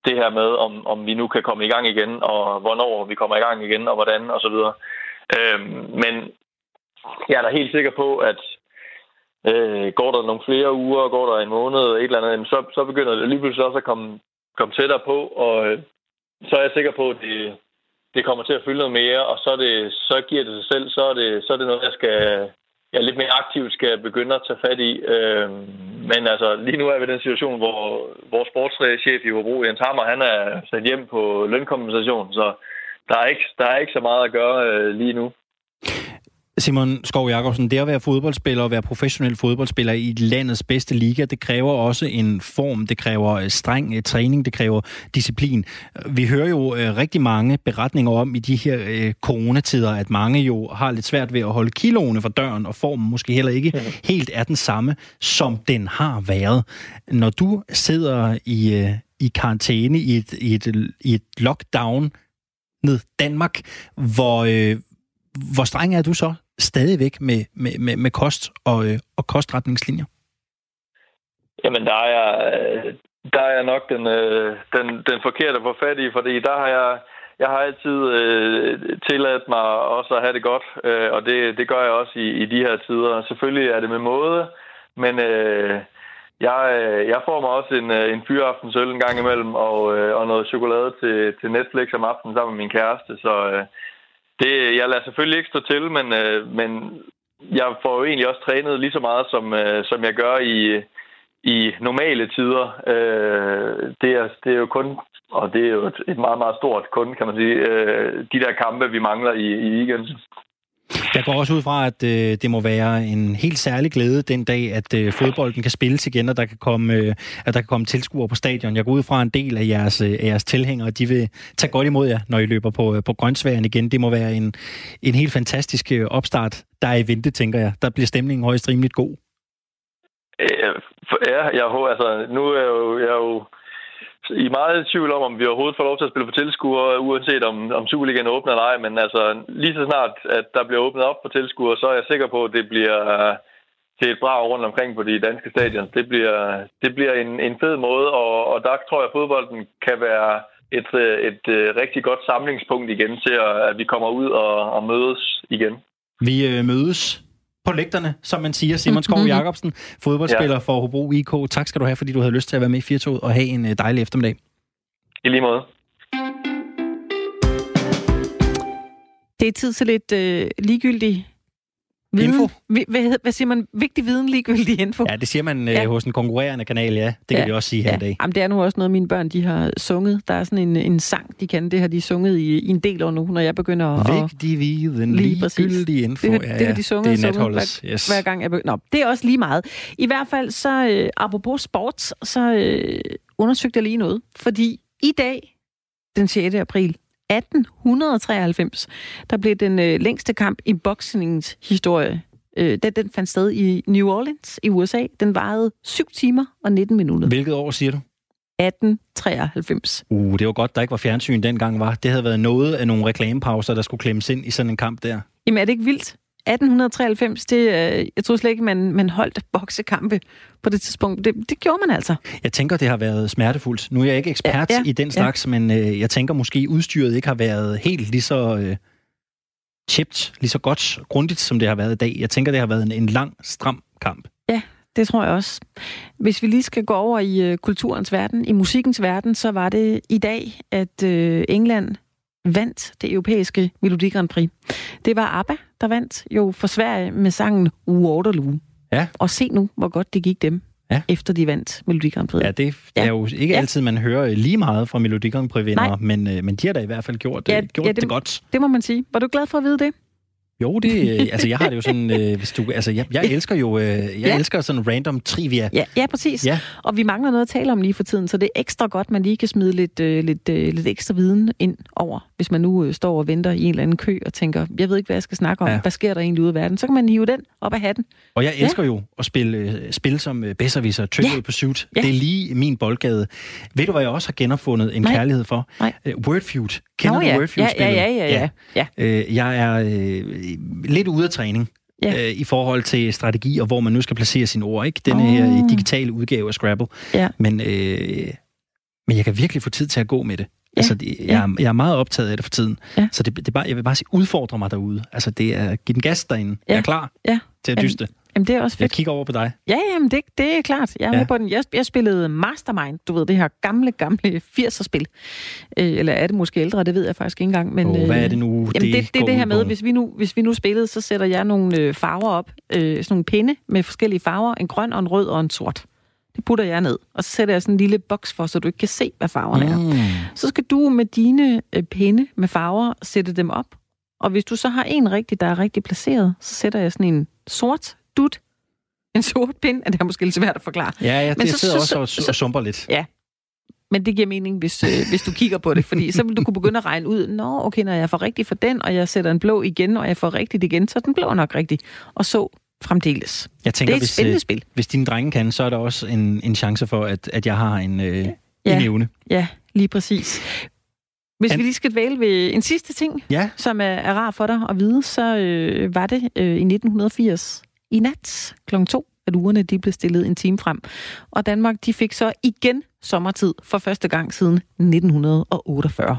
det her med, om, om vi nu kan komme i gang igen, og hvornår vi kommer i gang igen, og hvordan, og så videre. Øh, men jeg er da helt sikker på, at øh, går der nogle flere uger, går der en måned, et eller andet, så, så begynder det lige pludselig også at komme, komme tættere på, og øh, så er jeg sikker på, at det, det kommer til at fylde noget mere, og så, det, så giver det sig selv, så er det, så er det noget, jeg skal, jeg lidt mere aktivt skal begynde at tage fat i. Øh, men altså, lige nu er vi i den situation, hvor vores sportschef i Hobro, Jens Hammer, han er sat hjem på lønkompensation, så der er ikke, der er ikke så meget at gøre øh, lige nu. Simon Skov Jakobsen, det at være fodboldspiller og være professionel fodboldspiller i landets bedste liga, det kræver også en form, det kræver øh, streng øh, træning, det kræver disciplin. Vi hører jo øh, rigtig mange beretninger om i de her coronatider, at mange jo har lidt svært ved at holde kiloene for døren, og formen måske heller ikke helt er den samme, som den har været. Når du sidder i, i karantæne i et, i et, i et lockdown med Danmark, hvor, hvor streng er du så stadigvæk med, med, med, med kost og, øh, og kostretningslinjer? Jamen, der er der er jeg nok den, øh, den, den forkerte på fat i, fordi der har jeg, jeg har altid øh, tilladt mig også at have det godt, øh, og det, det gør jeg også i, i de her tider. Selvfølgelig er det med måde, men øh, jeg, øh, jeg får mig også en, øh, en fyraftensøl en gang imellem, og, øh, og noget chokolade til, til Netflix om aftenen sammen med min kæreste, så... Øh, det, jeg lader selvfølgelig ikke stå til, men, øh, men jeg får jo egentlig også trænet lige så meget, som, øh, som jeg gør i, i normale tider. Øh, det, er, det er jo kun, og det er jo et, et meget, meget stort kun, kan man sige, øh, de der kampe, vi mangler i, i weekenden. Jeg går også ud fra, at øh, det må være en helt særlig glæde den dag, at øh, fodbolden kan spilles igen, og der kan komme, øh, at der kan komme tilskuere på stadion. Jeg går ud fra en del af jeres, øh, af jeres tilhængere, de vil tage godt imod jer, når I løber på, øh, på Grønsværen igen. Det må være en, en helt fantastisk øh, opstart, der er i vente, tænker jeg. Der bliver stemningen højst rimeligt god. Øh, ja, jeg håber, altså, nu er jeg jo, jeg er jo i meget tvivl om, om vi overhovedet får lov til at spille for tilskuere, uanset om, om Superligaen åbner eller ej. Men altså, lige så snart, at der bliver åbnet op for tilskuere, så er jeg sikker på, at det bliver øh, til et brag rundt omkring på de danske stadion. Det bliver, det bliver en, en fed måde, og, og der tror jeg, at fodbolden kan være et, et, et rigtig godt samlingspunkt igen til, at vi kommer ud og, og mødes igen. Vi øh, mødes på lægterne, som man siger. Simon Skov. *laughs* Jacobsen, fodboldspiller ja. for Hobro IK. Tak skal du have, fordi du havde lyst til at være med i Firtoget og have en øh, dejlig eftermiddag. I lige måde. Det er tid til lidt øh, ligegyldig Viden, info? Hvad, hvad siger man? Vigtig viden, ligegyldig info? Ja, det siger man øh, ja. hos en konkurrerende kanal, ja. Det kan ja. vi også sige her ja. i dag. Jamen, det er nu også noget, mine børn de har sunget. Der er sådan en, en sang, de kan. Det har de sunget i, i en del år nu, når jeg begynder at... Vigtig viden, ligegyldig info. Det, det, det har de sunget, det er natholdets, hver, yes. hver gang jeg begynder. Nå, det er også lige meget. I hvert fald, så øh, apropos sports, så øh, undersøgte jeg lige noget. Fordi i dag, den 6. april, 1893, der blev den øh, længste kamp i boksningens historie Øh, den, den fandt sted i New Orleans i USA. Den varede 7 timer og 19 minutter. Hvilket år siger du? 1893. Uh, det var godt, der ikke var fjernsyn dengang, var. Det havde været noget af nogle reklamepauser, der skulle klemmes ind i sådan en kamp der. Jamen er det ikke vildt? 1893, det, øh, jeg tror slet ikke, man, man holdt boksekampe på det tidspunkt. Det, det gjorde man altså. Jeg tænker, det har været smertefuldt. Nu er jeg ikke ekspert ja, ja, i den slags, ja. men øh, jeg tænker måske, udstyret ikke har været helt lige så... Øh, chipped lige så godt, grundigt, som det har været i dag. Jeg tænker, det har været en, en lang, stram kamp. Ja, det tror jeg også. Hvis vi lige skal gå over i uh, kulturens verden, i musikkens verden, så var det i dag, at uh, England vandt det europæiske Melodi Grand Prix. Det var ABBA, der vandt jo for Sverige med sangen Waterloo. Ja. Og se nu, hvor godt det gik dem ja. efter de vandt Melodi Grand Prix. Ja, det ja. er jo ikke ja. altid, man hører lige meget fra Melodi Grand Prix-vinder, men, øh, men de har da i hvert fald gjort, ja, gjort ja, det, det godt. Det må man sige. Var du glad for at vide det? Jo, det, øh, *laughs* altså jeg har det jo sådan, øh, hvis du, altså jeg, jeg elsker jo, øh, jeg ja. elsker sådan random trivia. Ja, ja præcis. Ja. Og vi mangler noget at tale om lige for tiden, så det er ekstra godt, man lige kan smide lidt, øh, lidt, øh, lidt ekstra viden ind over, hvis man nu øh, står og venter i en eller anden kø og tænker, jeg ved ikke, hvad jeg skal snakke om, ja. hvad sker der egentlig ude i verden, så kan man hive den op af hatten. Og jeg elsker ja. jo at spille øh, spil som øh, Besserwisser, Trivial ja. Pursuit. Ja. Det er lige min boldgade. Ved du, hvad jeg også har genopfundet en Nej. kærlighed for? Nej. Uh, Wordfeud. Kender Nå, du ja. Wordfeud-spillet? Ja, ja, ja. ja. ja. Øh, jeg er øh, lidt ude af træning. Ja. Øh, i forhold til strategi og hvor man nu skal placere sine ord. Ikke? Denne oh. her digitale udgave af Scrabble. Ja. Men, øh, men jeg kan virkelig få tid til at gå med det. Ja. Altså, det, jeg, er, jeg er meget optaget af det for tiden. Ja. Så det, det bare, jeg vil bare sige, udfordre mig derude. Altså, det er, giv den gas derinde. Ja. Jeg er klar ja. til at dyste. Jamen, det er også fedt. Jeg kigger over på dig. Ja, jamen, det, det er klart. Jeg er ja. med på den. Jeg, jeg spillede Mastermind, du ved, det her gamle, gamle *laughs* 80'er-spil. Øh, eller er det måske ældre, det ved jeg faktisk ikke engang. Men, oh, hvad er det nu, jamen, det, det, det er det her med, hvis vi, nu, hvis vi nu spillede, så sætter jeg nogle øh, farver op. Øh, sådan nogle pinde med forskellige farver. En grøn og en rød og en sort. Det putter jeg ned, og så sætter jeg sådan en lille boks for, så du ikke kan se, hvad farverne mm. er. Så skal du med dine øh, pinde med farver sætte dem op. Og hvis du så har en rigtig, der er rigtig placeret, så sætter jeg sådan en sort dut, en sort pind, det er måske lidt svært at forklare. Ja, ja det Men så, sidder så, også og, og sumper lidt. Ja, men det giver mening, hvis, øh, hvis du kigger på det, fordi så vil du kunne begynde at regne ud, nå, okay, når jeg får rigtigt for den, og jeg sætter en blå igen, og jeg får rigtigt igen, så den blå nok rigtig. Og så fremdeles. Jeg tænker, det er et hvis, spændende øh, spil. Hvis dine drenge kan, så er der også en, en chance for, at, at jeg har en, øh, ja. en evne. Ja, lige præcis. Hvis An... vi lige skal dvæle ved en sidste ting, ja. som er, er rar for dig at vide, så øh, var det øh, i 1980 i nat kl. 2, at ugerne de blev stillet en time frem. Og Danmark de fik så igen sommertid for første gang siden 1948.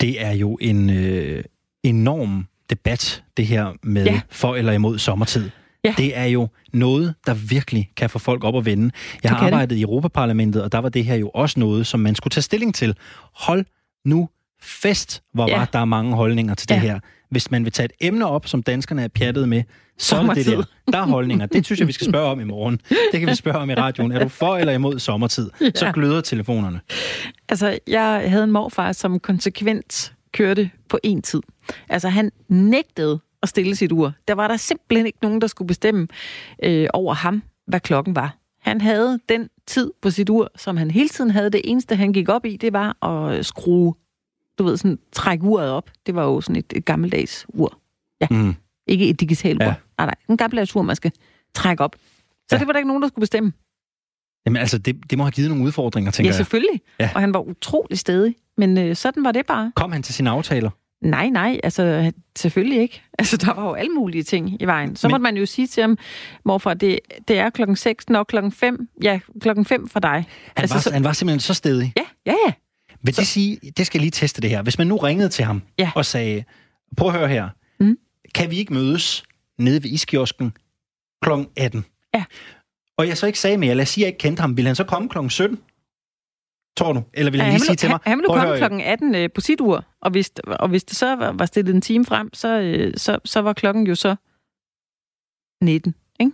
Det er jo en øh, enorm debat, det her med ja. for eller imod sommertid. Ja. Det er jo noget, der virkelig kan få folk op at vende. Jeg har arbejdet det. i Europaparlamentet, og der var det her jo også noget, som man skulle tage stilling til. Hold nu fest, hvor Ja. ja. der er mange holdninger til det Ja. her. Hvis man vil tage et emne op, som danskerne er pjattet med, så er det der. Der er holdninger. Det synes jeg, vi skal spørge om i morgen. Det kan vi spørge om i radioen. Er du for eller imod sommertid? Så gløder telefonerne. Altså, jeg havde en morfar, som konsekvent kørte på en tid. Altså, han nægtede at stille sit ur. Der var der simpelthen ikke nogen, der skulle bestemme øh, over ham, hvad klokken var. Han havde den tid på sit ur, som han hele tiden havde. Det eneste, han gik op i, det var at skrue, du ved, sådan trække uret op. Det var jo sådan et, et gammeldags ur. Mm. Ikke et digitalt ur. Ja. Nej, nej. En gammeldags ur, man skal trække op. Så Ja. det var der ikke nogen, der skulle bestemme. Jamen altså, det, det må have givet nogle udfordringer, Ja, tænker jeg. selvfølgelig. Ja. Og han var utrolig stedig. Men øh, sådan var det bare. Kom han til sine aftaler? Nej, nej, altså selvfølgelig ikke. *laughs* Altså, der var jo alle mulige ting i vejen. Så Men- måtte man jo sige til ham, morfar, det, det er klokken 6, nok klokken 5. Ja, klokken 5 for dig. Han, altså, var, så- han var simpelthen så stedig. Ja, ja, ja. Vil det sige, det skal jeg lige teste det her. Hvis man nu ringede til ham Ja. og sagde, prøv at høre her, Mm. kan vi ikke mødes nede ved iskiosken kl. 18? Ja. Og jeg så ikke sagde mere, lad os sige, at jeg ikke kendte ham, ville han så komme kl. 17? Tror du? Eller vil Ja, han han, lige sige til mig, han, han ville komme klokken 18 øh, på sit ur, og hvis, og hvis det så var, var stillet en time frem, så, øh, så, så var klokken jo så 19. Ikke?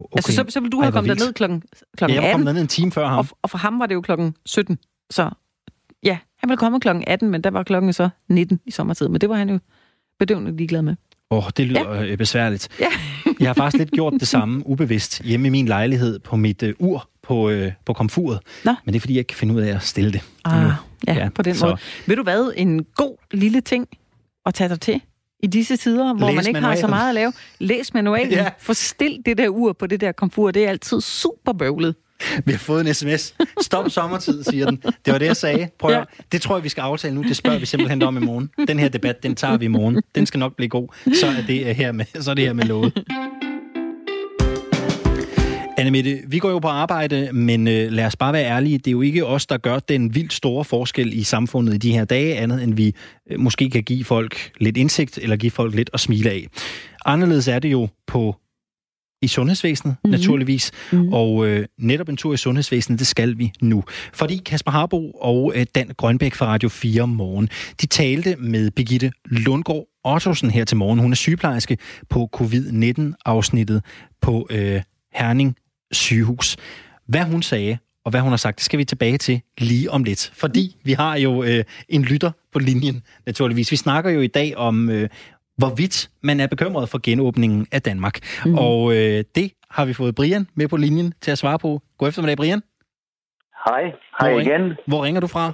okay. Altså, så, så ville du Ej, have hvor kommet derned klokken, ja, klokken jeg var 18, kommet ned en time før ham. og, og for ham var det jo klokken 17. Så ja, han ville komme klokken 18, men der var klokken så 19 i sommertid. Men det var han jo bedøvende ligeglad med. Åh, oh, det lyder ja. besværligt. Ja. jeg har faktisk lidt gjort det samme ubevidst hjemme i min lejlighed på mit uh, ur på, uh, på komfuret. Nå. Men det er, fordi jeg ikke kan finde ud af at stille det. Ah, endnu. ja, Ja, på den så- måde. Ved du hvad? En god lille ting at tage dig til i disse tider, hvor Læs man ikke har så manualen. meget at lave. Læs manualen. Ja. Forstil det der ur på det der komfur. Det er altid super bøvlet. *laughs* Vi har fået en sms. Stop sommertid, siger den. Det var det, jeg sagde. Prøv Ja. Det tror jeg, vi skal aftale nu. Det spørger vi simpelthen om i morgen. Den her debat, den tager vi i morgen. Den skal nok blive god. Så er det øh, her med, så er det her med lovet. Annemette, vi går jo på arbejde, men øh, lad os bare være ærlige. Det er jo ikke os, der gør den vildt store forskel i samfundet i de her dage, andet end vi øh, måske kan give folk lidt indsigt, eller give folk lidt at smile af. Anderledes er det jo på i sundhedsvæsenet, mm-hmm. naturligvis. Mm. Og øh, netop en tur i sundhedsvæsenet, det skal vi nu. Fordi Kasper Harbo og øh, Dan Grønbæk fra Radio 4 Morgen, de talte med Birgitte Lundgaard Ottosen her til morgen. Hun er sygeplejerske på covid-19-afsnittet på øh, Herning sygehus. Hvad hun sagde, og hvad hun har sagt, det skal vi tilbage til lige om lidt. Fordi vi har jo øh, en lytter på linjen, naturligvis. Vi snakker jo i dag om, øh, hvorvidt man er bekymret for genåbningen af Danmark. Mm. Og øh, det har vi fået Brian med på linjen til at svare på. God eftermiddag, Brian. Hej. Hej Hvor, igen. Hvor ringer du fra?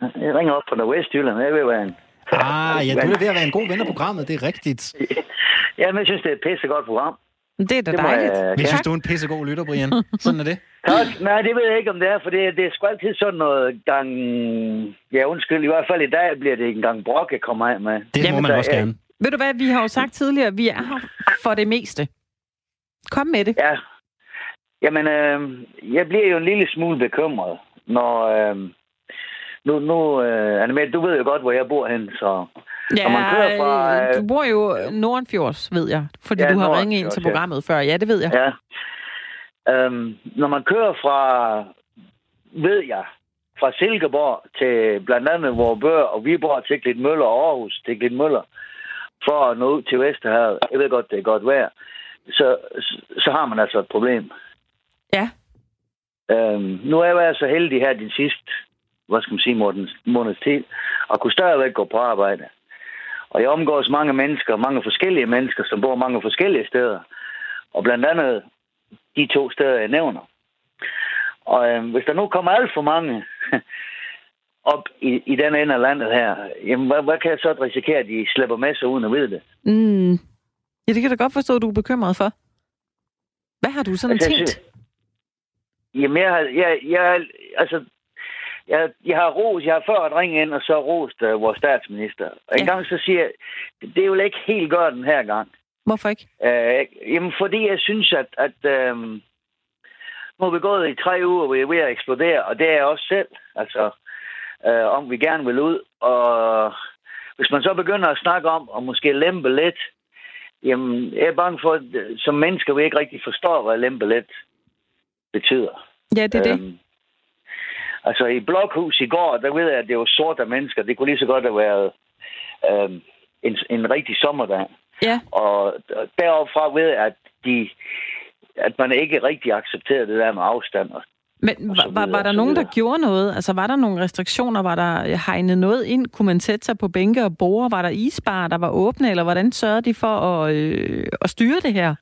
Jeg ringer op fra Nordvestjylland. Jeg ved, hvad en... Ah, ja, du er ved at være en god ven af programmet, det er rigtigt. Jamen, jeg synes, det er et pissegodt program. Det er da Det dejligt. jeg- Vi synes, du er en pissegod lytter, Brian. Sådan er det. *laughs* Tak. Nej, det ved jeg ikke, om det er, for det, det er sgu altid sådan noget gang... Ja, undskyld, i hvert fald i dag bliver det ikke en gang brok, jeg kommer af med. Det Jamen, må man der også er- gerne. Ved du hvad, vi har jo sagt tidligere, vi er her for det meste. Kom med det. Ja. Jamen, øh, jeg bliver jo en lille smule bekymret, når... Øh, nu, nu øh, Annemette, du ved jo godt, hvor jeg bor hen, så... Ja, Og man kører fra, øh, du bor jo Nordenfjords, ved jeg. Fordi Ja, du har ringet ind til ja. programmet før. Ja, det ved jeg. Ja. Øhm, når man kører fra, ved jeg, fra Silkeborg til blandt andet Vorbør og Viborg til Klitmøller og Aarhus til Klitmøller, for at nå ud til Vesterhavet, jeg ved godt, det er godt vejr, så, så, har man altså et problem. Ja. Øhm, nu er jeg været så heldig her de sidste, hvad skal man sige, måneds, måneds tid, og kunne stadigvæk gå på arbejde. Og jeg omgås mange mennesker, mange forskellige mennesker, som bor mange forskellige steder. Og blandt andet de to steder, jeg nævner. Og øh, hvis der nu kommer alt for mange *laughs* op i, i den ende af landet her, jamen, hvad, hvad kan jeg så risikere, at de slipper med sig uden at vide det? Mm. Ja, det kan jeg da godt forstå, at du er bekymret for. Hvad har du sådan Altså, jeg tænkt? synes- Jamen, jeg, har- jeg, jeg, altså, jeg, jeg har ros, jeg har før at ringe ind og så rost uh, vores statsminister. Og en Ja. gang så siger jeg, det vil ikke helt gøre den her gang. Hvorfor ikke? Uh, jamen, fordi jeg synes, at, at um, nu har vi gået i tre uger, hvor jeg er ved at eksplodere, og det er jeg også selv. Altså, uh, om vi gerne vil ud. Og hvis man så begynder at snakke om, og måske lempe lidt, jamen, jeg er bange for, at øh, som mennesker vi ikke rigtig forstår, hvad lempe lidt betyder. Ja, det er det. Øhm, Altså i Blokhus i går, der ved jeg, at det var sorte mennesker. Det kunne lige så godt have været øh, en, en rigtig sommerdag. Ja. Og deroppe fra ved jeg, at, de, at man ikke rigtig accepterede det der med afstand. Og så var, var, var der nogen, der gjorde noget? Altså, var der nogle restriktioner? Var der hegnet noget ind? Kunne man sætte sig på bænke og borde? Var der isbar, der var åbne? Eller hvordan sørgede de for at, øh, at styre det her?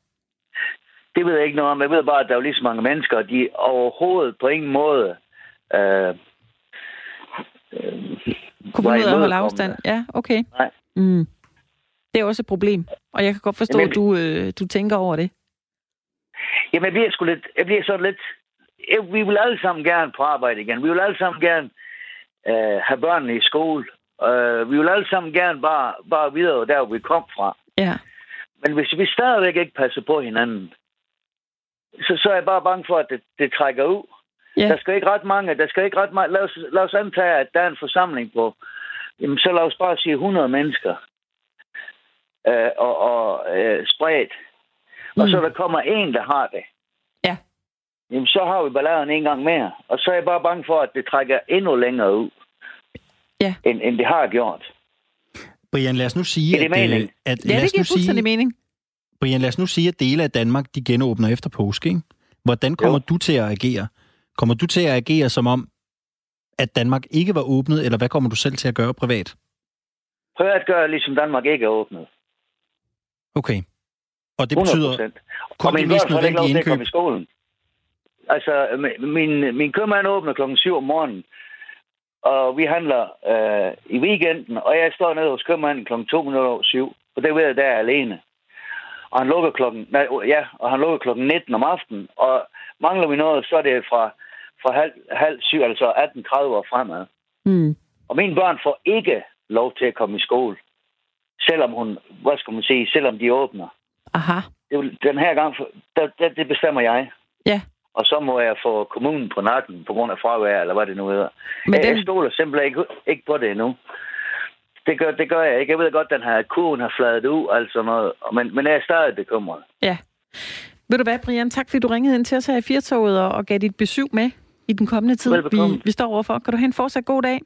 Det ved jeg ikke noget om. Jeg ved bare, at der var lige så mange mennesker, og de overhovedet på ingen måde... Øh, øh, Kunne finde ud af at holde afstand? Ja, okay. Nej. Mm. Det er også et problem. Og jeg kan godt forstå, Jamen, at du, øh, du tænker over det. Jamen, jeg bliver sgu lidt... Jeg bliver sådan lidt... Vi vil alle sammen gerne på arbejde igen. Vi vil alle sammen gerne øh, have børnene i skole. Øh, vi vil alle sammen gerne bare, bare videre der, hvor vi kom fra. Ja. Men hvis vi stadigvæk ikke passer på hinanden, så, så er jeg bare bange for, at det, det trækker ud. Ja. Der skal ikke ret mange, der skal ikke ret mange. Lad os, lad os antage, at der er en forsamling på, jamen så lad os bare sige 100 mennesker øh, og, og øh, spredt. Mm. Og så der kommer en, der har det. Ja. Jamen så har vi balladen en gang mere. Og så er jeg bare bange for, at det trækker endnu længere ud, Ja. end, end det har gjort. Brian, lad os nu sige, Er det at, mening? at Ja, lad det os nu giver fuldstændig sige, mening. Brian, lad os nu sige, at dele af Danmark, de genåbner efter påske, ikke? Hvordan kommer Jo. du til at agere? Kommer du til at agere som om, at Danmark ikke var åbnet, eller hvad kommer du selv til at gøre privat? Prøv at gøre, ligesom Danmark ikke er åbnet. Okay. Og det 100 betyder procent. kun og de min mest børn får ikke lov nødvendige til at komme indkøb. i skolen. Altså, min- min, købmand åbner klokken 7 om morgenen, og vi handler øh, i weekenden, og jeg står nede hos købmanden klokken 2 minutter over 7, og det ved jeg, der er alene. Og han lukker klokken, nej, ja, og han lukker klokken 19 om aftenen, og mangler vi noget, så er det fra, fra halv, halv syv, altså 18.30 år fremad. Mm. Og mine børn får ikke lov til at komme i skole, selvom hun, hvad skal man sige, selvom de åbner. Aha. Det, den her gang, der, der, det bestemmer jeg. Ja. Og så må jeg få kommunen på nakken på grund af fravær, eller hvad det nu hedder. Men jeg, den, jeg stoler simpelthen ikke, ikke på det endnu. Det gør, det gør jeg ikke. Jeg ved godt, den her kurven har fladet ud, altså noget, men, men jeg er stadig bekymret. ved du hvad, Brian? Tak, fordi du ringede ind til os her i Firtoget og, og gav dit besøg med i den kommende tid, vi, vi står overfor. Kan du have en fortsat god dag?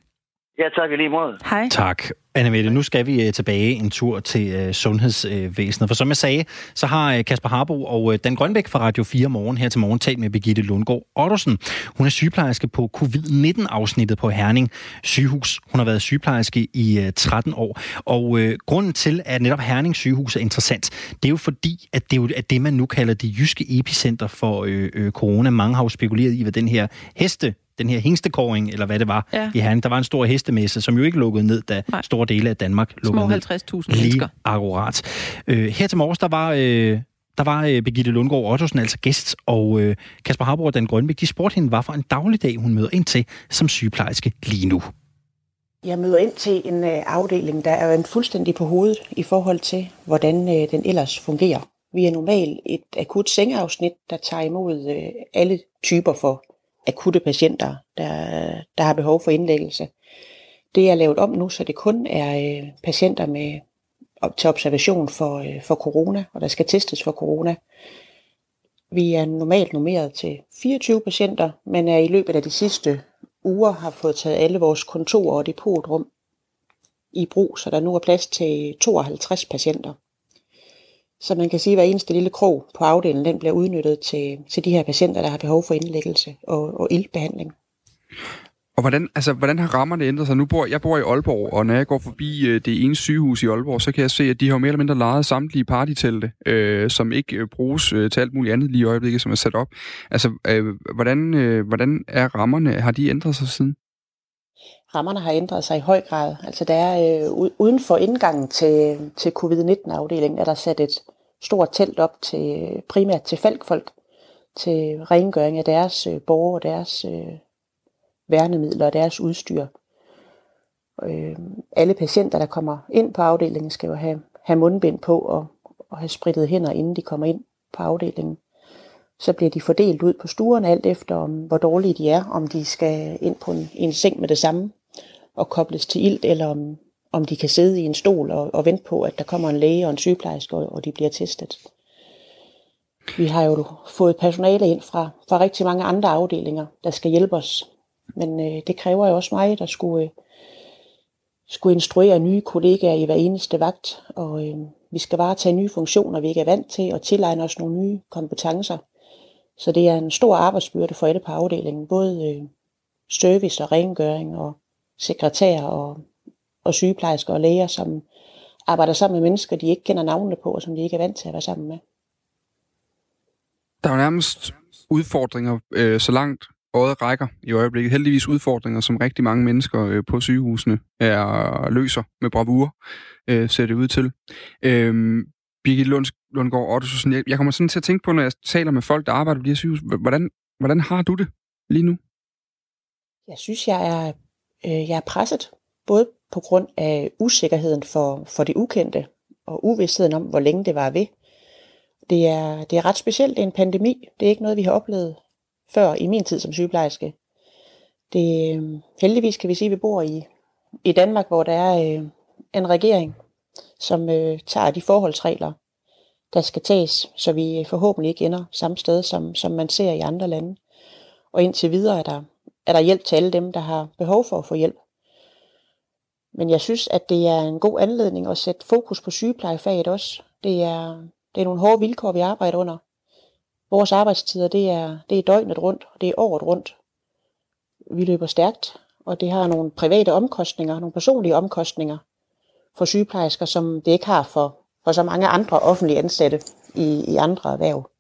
Ja, tak i lige måde. Hej. Tak. Annemette, nu skal vi øh, tilbage en tur til øh, sundhedsvæsenet. For som jeg sagde, så har øh, Kasper Harbo og Dan Grønbæk fra Radio 4 Morgen her til morgen talt med Birgitte Lundgaard Ottosen. Hun er sygeplejerske på covid-19-afsnittet på Herning sygehus. Hun har været sygeplejerske i øh, 13 år. Og øh, grunden til, at netop Herning sygehus er interessant, det er jo fordi, at det er jo at det, man nu kalder det jyske epicenter for øh, øh, corona. Mange har jo spekuleret i, hvad den her heste den her hængstekåring, eller hvad det var, Ja. i Herning. Der var en stor hestemesse, som jo ikke lukkede ned, da Nej. store dele af Danmark lukkede Små ned. 50.000 Lige mennesker. akkurat. Øh, her til morges, der var, øh, der var øh, Birgitte Lundgaard Ottosen altså gæst, og øh, Kasper Harbo og Dan Grønbæk, de spurgte hende, hvad for en dagligdag hun møder ind til som sygeplejerske lige nu. Jeg møder ind til en øh, afdeling, der er en fuldstændig på hovedet i forhold til, hvordan øh, den ellers fungerer. Vi er normalt et akut sengeafsnit, der tager imod øh, alle typer for akutte patienter, der, der har behov for indlæggelse. Det er lavet om nu, så det kun er øh, patienter med op til observation for, øh, for corona, og der skal testes for corona. Vi er normalt normeret til 24 patienter, men er i løbet af de sidste uger har fået taget alle vores kontorer og depotrum i brug, så der nu er plads til 52 patienter. Så man kan sige, at hver eneste lille krog på afdelingen den bliver udnyttet til, til de her patienter, der har behov for indlæggelse og, og ildbehandling. Og hvordan, altså, hvordan har rammerne ændret sig? Nu bor jeg bor i Aalborg, og når jeg går forbi øh, det ene sygehus i Aalborg, så kan jeg se, at de har mere eller mindre lejet samtlige partytelte, øh, som ikke øh, bruges øh, til alt muligt andet lige i øjeblikket, som er sat op. Altså, øh, hvordan, øh, hvordan er rammerne? Har de ændret sig siden? Rammerne har ændret sig i høj grad. Altså der er øh, uden for indgangen til, til covid-19-afdelingen, er der sat et stort telt op til øh, primært til falkfolk, til rengøring af deres øh, borgere og deres øh, værnemidler og deres udstyr. Øh, alle patienter, der kommer ind på afdelingen, skal jo have, have mundbind på og, og have spritet hænder, inden de kommer ind på afdelingen. Så bliver de fordelt ud på stuerne alt efter, om, hvor dårlige de er, om de skal ind på en, en seng med det samme og kobles til ilt, eller om, om de kan sidde i en stol og, og vente på, at der kommer en læge og en sygeplejerske, og, og de bliver testet. Vi har jo fået personale ind fra, fra rigtig mange andre afdelinger, der skal hjælpe os Men øh, det kræver jo også mig, der skulle, øh, skulle instruere nye kollegaer i hver eneste vagt, og øh, vi skal bare tage nye funktioner, vi ikke er vant til, og tilegne os nogle nye kompetencer. Så det er en stor arbejdsbyrde for alle på afdelingen, både øh, service og rengøring og sekretær og, og sygeplejersker og læger, som arbejder sammen med mennesker, de ikke kender navnene på, og som de ikke er vant til at være sammen med. Der er jo nærmest udfordringer øh, så langt øjet rækker i øjeblikket. Heldigvis udfordringer, som rigtig mange mennesker øh, på sygehusene er løser med bravur, øh, ser det ud til. Øh, Birgit Lund, Lundgaard Ottosen, jeg, jeg kommer sådan til at tænke på, når jeg taler med folk, der arbejder på de her sygehus, hvordan, hvordan har du det lige nu? Jeg synes, jeg er, øh, jeg er presset, både på grund af usikkerheden for, for det ukendte, og uvidstheden om, hvor længe det var ved. Det er, det er ret specielt. Det er en pandemi. Det er ikke noget, vi har oplevet før i min tid som sygeplejerske. Det, øhm, heldigvis kan vi sige, at vi bor i, i Danmark, hvor der er øh, en regering, som øh, tager de forholdsregler, der skal tages, så vi øh, forhåbentlig ikke ender samme sted, som, som man ser i andre lande. Og indtil videre er der, er der hjælp til alle dem, der har behov for at få hjælp. Men jeg synes, at det er en god anledning at sætte fokus på sygeplejefaget også. Det er, det er nogle hårde vilkår, vi arbejder under. Vores arbejdstider, det er, det er døgnet rundt, og det er året rundt. Vi løber stærkt, og det har nogle private omkostninger, nogle personlige omkostninger for sygeplejersker, som det ikke har for, for så mange andre offentlige ansatte i, i andre erhverv.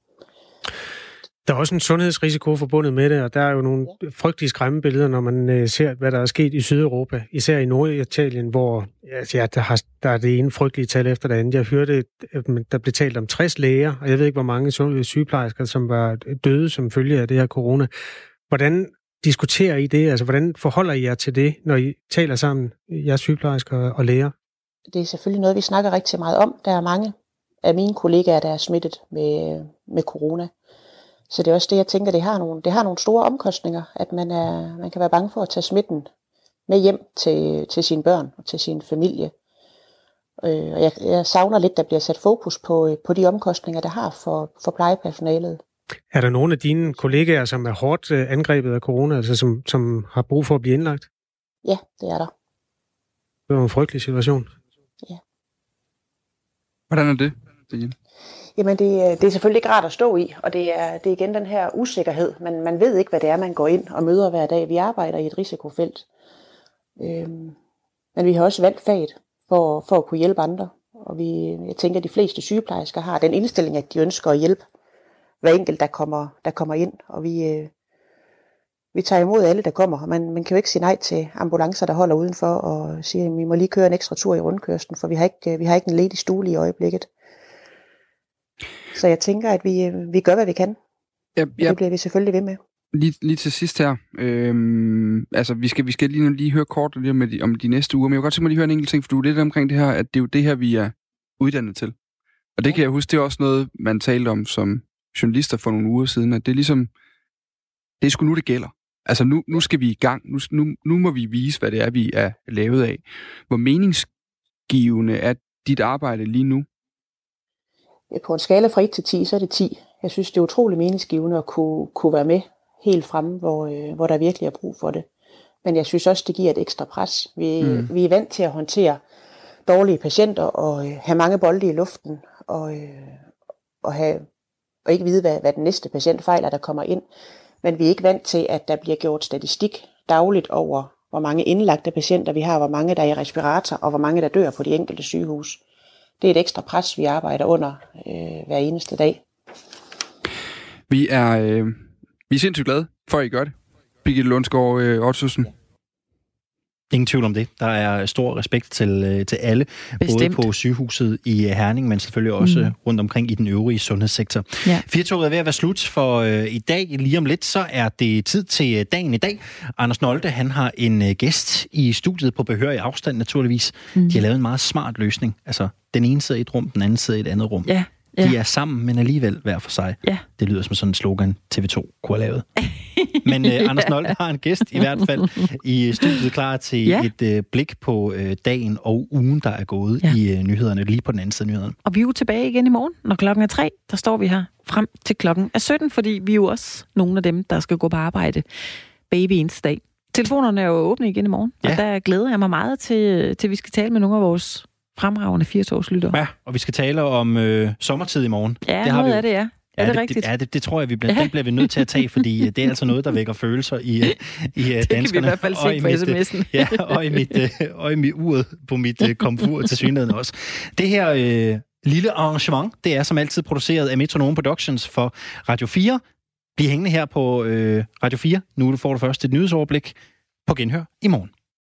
Der er også en sundhedsrisiko forbundet med det, og der er jo nogle frygtelige skræmmebilleder, når man øh, ser, hvad der er sket i Sydeuropa, især i Norditalien, hvor altså, ja, der, har, der er det ene frygtelige tal efter det andet. Jeg hørte, at der blev talt om 60 læger, og jeg ved ikke, hvor mange sygeplejersker, som var døde som følge af det her corona. Hvordan diskuterer I det? Altså, hvordan forholder I jer til det, når I taler sammen, jeres sygeplejersker og læger? Det er selvfølgelig noget, vi snakker rigtig meget om. Der er mange af mine kollegaer, der er smittet med, med corona. Så det er også det, jeg tænker, det har nogle, det har nogle store omkostninger, at man, er, man kan være bange for at tage smitten med hjem til, til sine børn og til sin familie. Øh, og jeg, jeg savner lidt, der bliver sat fokus på, på de omkostninger, der har for, for plejepersonalet. Er der nogle af dine kollegaer, som er hårdt øh, angrebet af corona, altså som, som har brug for at blive indlagt? Ja, det er der. Det er en frygtelig situation. Ja. Hvordan er det, Jamen det, øh, det er selvfølgelig ikke rart at stå i, og det er, det er igen den her usikkerhed. Man, man ved ikke, hvad det er, man går ind og møder hver dag. Vi arbejder i et risikofelt. Øhm, men vi har også valgt faget for, for at kunne hjælpe andre. Og vi, jeg tænker, at de fleste sygeplejersker har den indstilling, at de ønsker at hjælpe hver enkelt, der kommer, der kommer ind. Og vi, øh, vi tager imod alle, der kommer. Og man, man kan jo ikke sige nej til ambulancer, der holder udenfor og siger, at vi må lige køre en ekstra tur i rundkørslen, for vi har ikke, øh, vi har ikke en ledig stue i øjeblikket. Så jeg tænker, at vi, vi gør, hvad vi kan. Ja, ja. Det bliver vi selvfølgelig ved med. Lige, lige til sidst her, øhm, altså vi skal, vi skal lige, lige høre kort lige om, de, om de næste uger, men jeg vil godt tænke mig lige høre en enkelt ting, for du er lidt omkring det her, at det er jo det her, vi er uddannet til. Og det kan jeg huske, det er også noget, man talte om som journalister for nogle uger siden, at det er ligesom, det er sgu nu, det gælder. Altså nu, nu skal vi i gang, nu, nu, nu må vi vise, hvad det er, vi er lavet af. Hvor meningsgivende er dit arbejde lige nu? På en skala fra 1 til 10, så er det 10. Jeg synes, det er utrolig meningsgivende at kunne, kunne være med helt fremme, hvor, øh, hvor der virkelig er brug for det. Men jeg synes også, det giver et ekstra pres. Vi, mm. vi er vant til at håndtere dårlige patienter og øh, have mange bolde i luften og, øh, og, have, og ikke vide, hvad, hvad den næste patient fejler, der kommer ind. Men vi er ikke vant til, at der bliver gjort statistik dagligt over, hvor mange indlagte patienter vi har, hvor mange der er i respirator, og hvor mange der dør på de enkelte sygehus det er et ekstra pres, vi arbejder under øh, hver eneste dag. Vi er, øh, vi er sindssygt glade for, at I gør det. Birgitte Lundsgaard øh, Otsusen. Ja. Ingen tvivl om det. Der er stor respekt til, øh, til alle, Bestemt. både på sygehuset i Herning, men selvfølgelig også mm. rundt omkring i den øvrige sundhedssektor. Ja. Firtoget er ved at være slut for øh, i dag. Lige om lidt, så er det tid til øh, dagen i dag. Anders Nolte, han har en øh, gæst i studiet på behørig afstand, naturligvis. Mm. De har lavet en meget smart løsning. Altså, den ene sidder i et rum, den anden sidder i et andet rum. Ja. Ja. De er sammen, men alligevel hver for sig. Ja. Det lyder som sådan en slogan, TV2 kunne have lavet. *laughs* Men uh, Anders Nolte har en gæst i hvert fald i studiet klar til ja. et uh, blik på uh, dagen og ugen, der er gået ja. i uh, nyhederne, lige på den anden side af nyhederne. Og vi er jo tilbage igen i morgen, når klokken er tre. Der står vi her frem til klokken er 17, fordi vi er jo også nogle af dem, der skal gå på arbejde baby dag. Telefonerne er jo åbne igen i morgen, ja. og der glæder jeg mig meget til, til vi skal tale med nogle af vores fremragende 80-årslytter. Ja, og vi skal tale om øh, sommertid i morgen. Ja, det har noget vi af det, ja. Er det, det rigtigt? Ja, det, det tror jeg, vi bliver, ja. den bliver vi nødt til at tage, fordi øh, det er altså noget, der vækker følelser i, øh, i det danskerne. *laughs* Det kan vi i hvert fald se på sms'en. *laughs* ja, og i mit, og i mit uret på mit komfur til synligheden også. Det her øh, lille arrangement, det er som altid produceret af Metronome Productions for Radio 4. Bliv hængende her på øh, Radio 4. Nu får du først et nyhedsoverblik på genhør i morgen.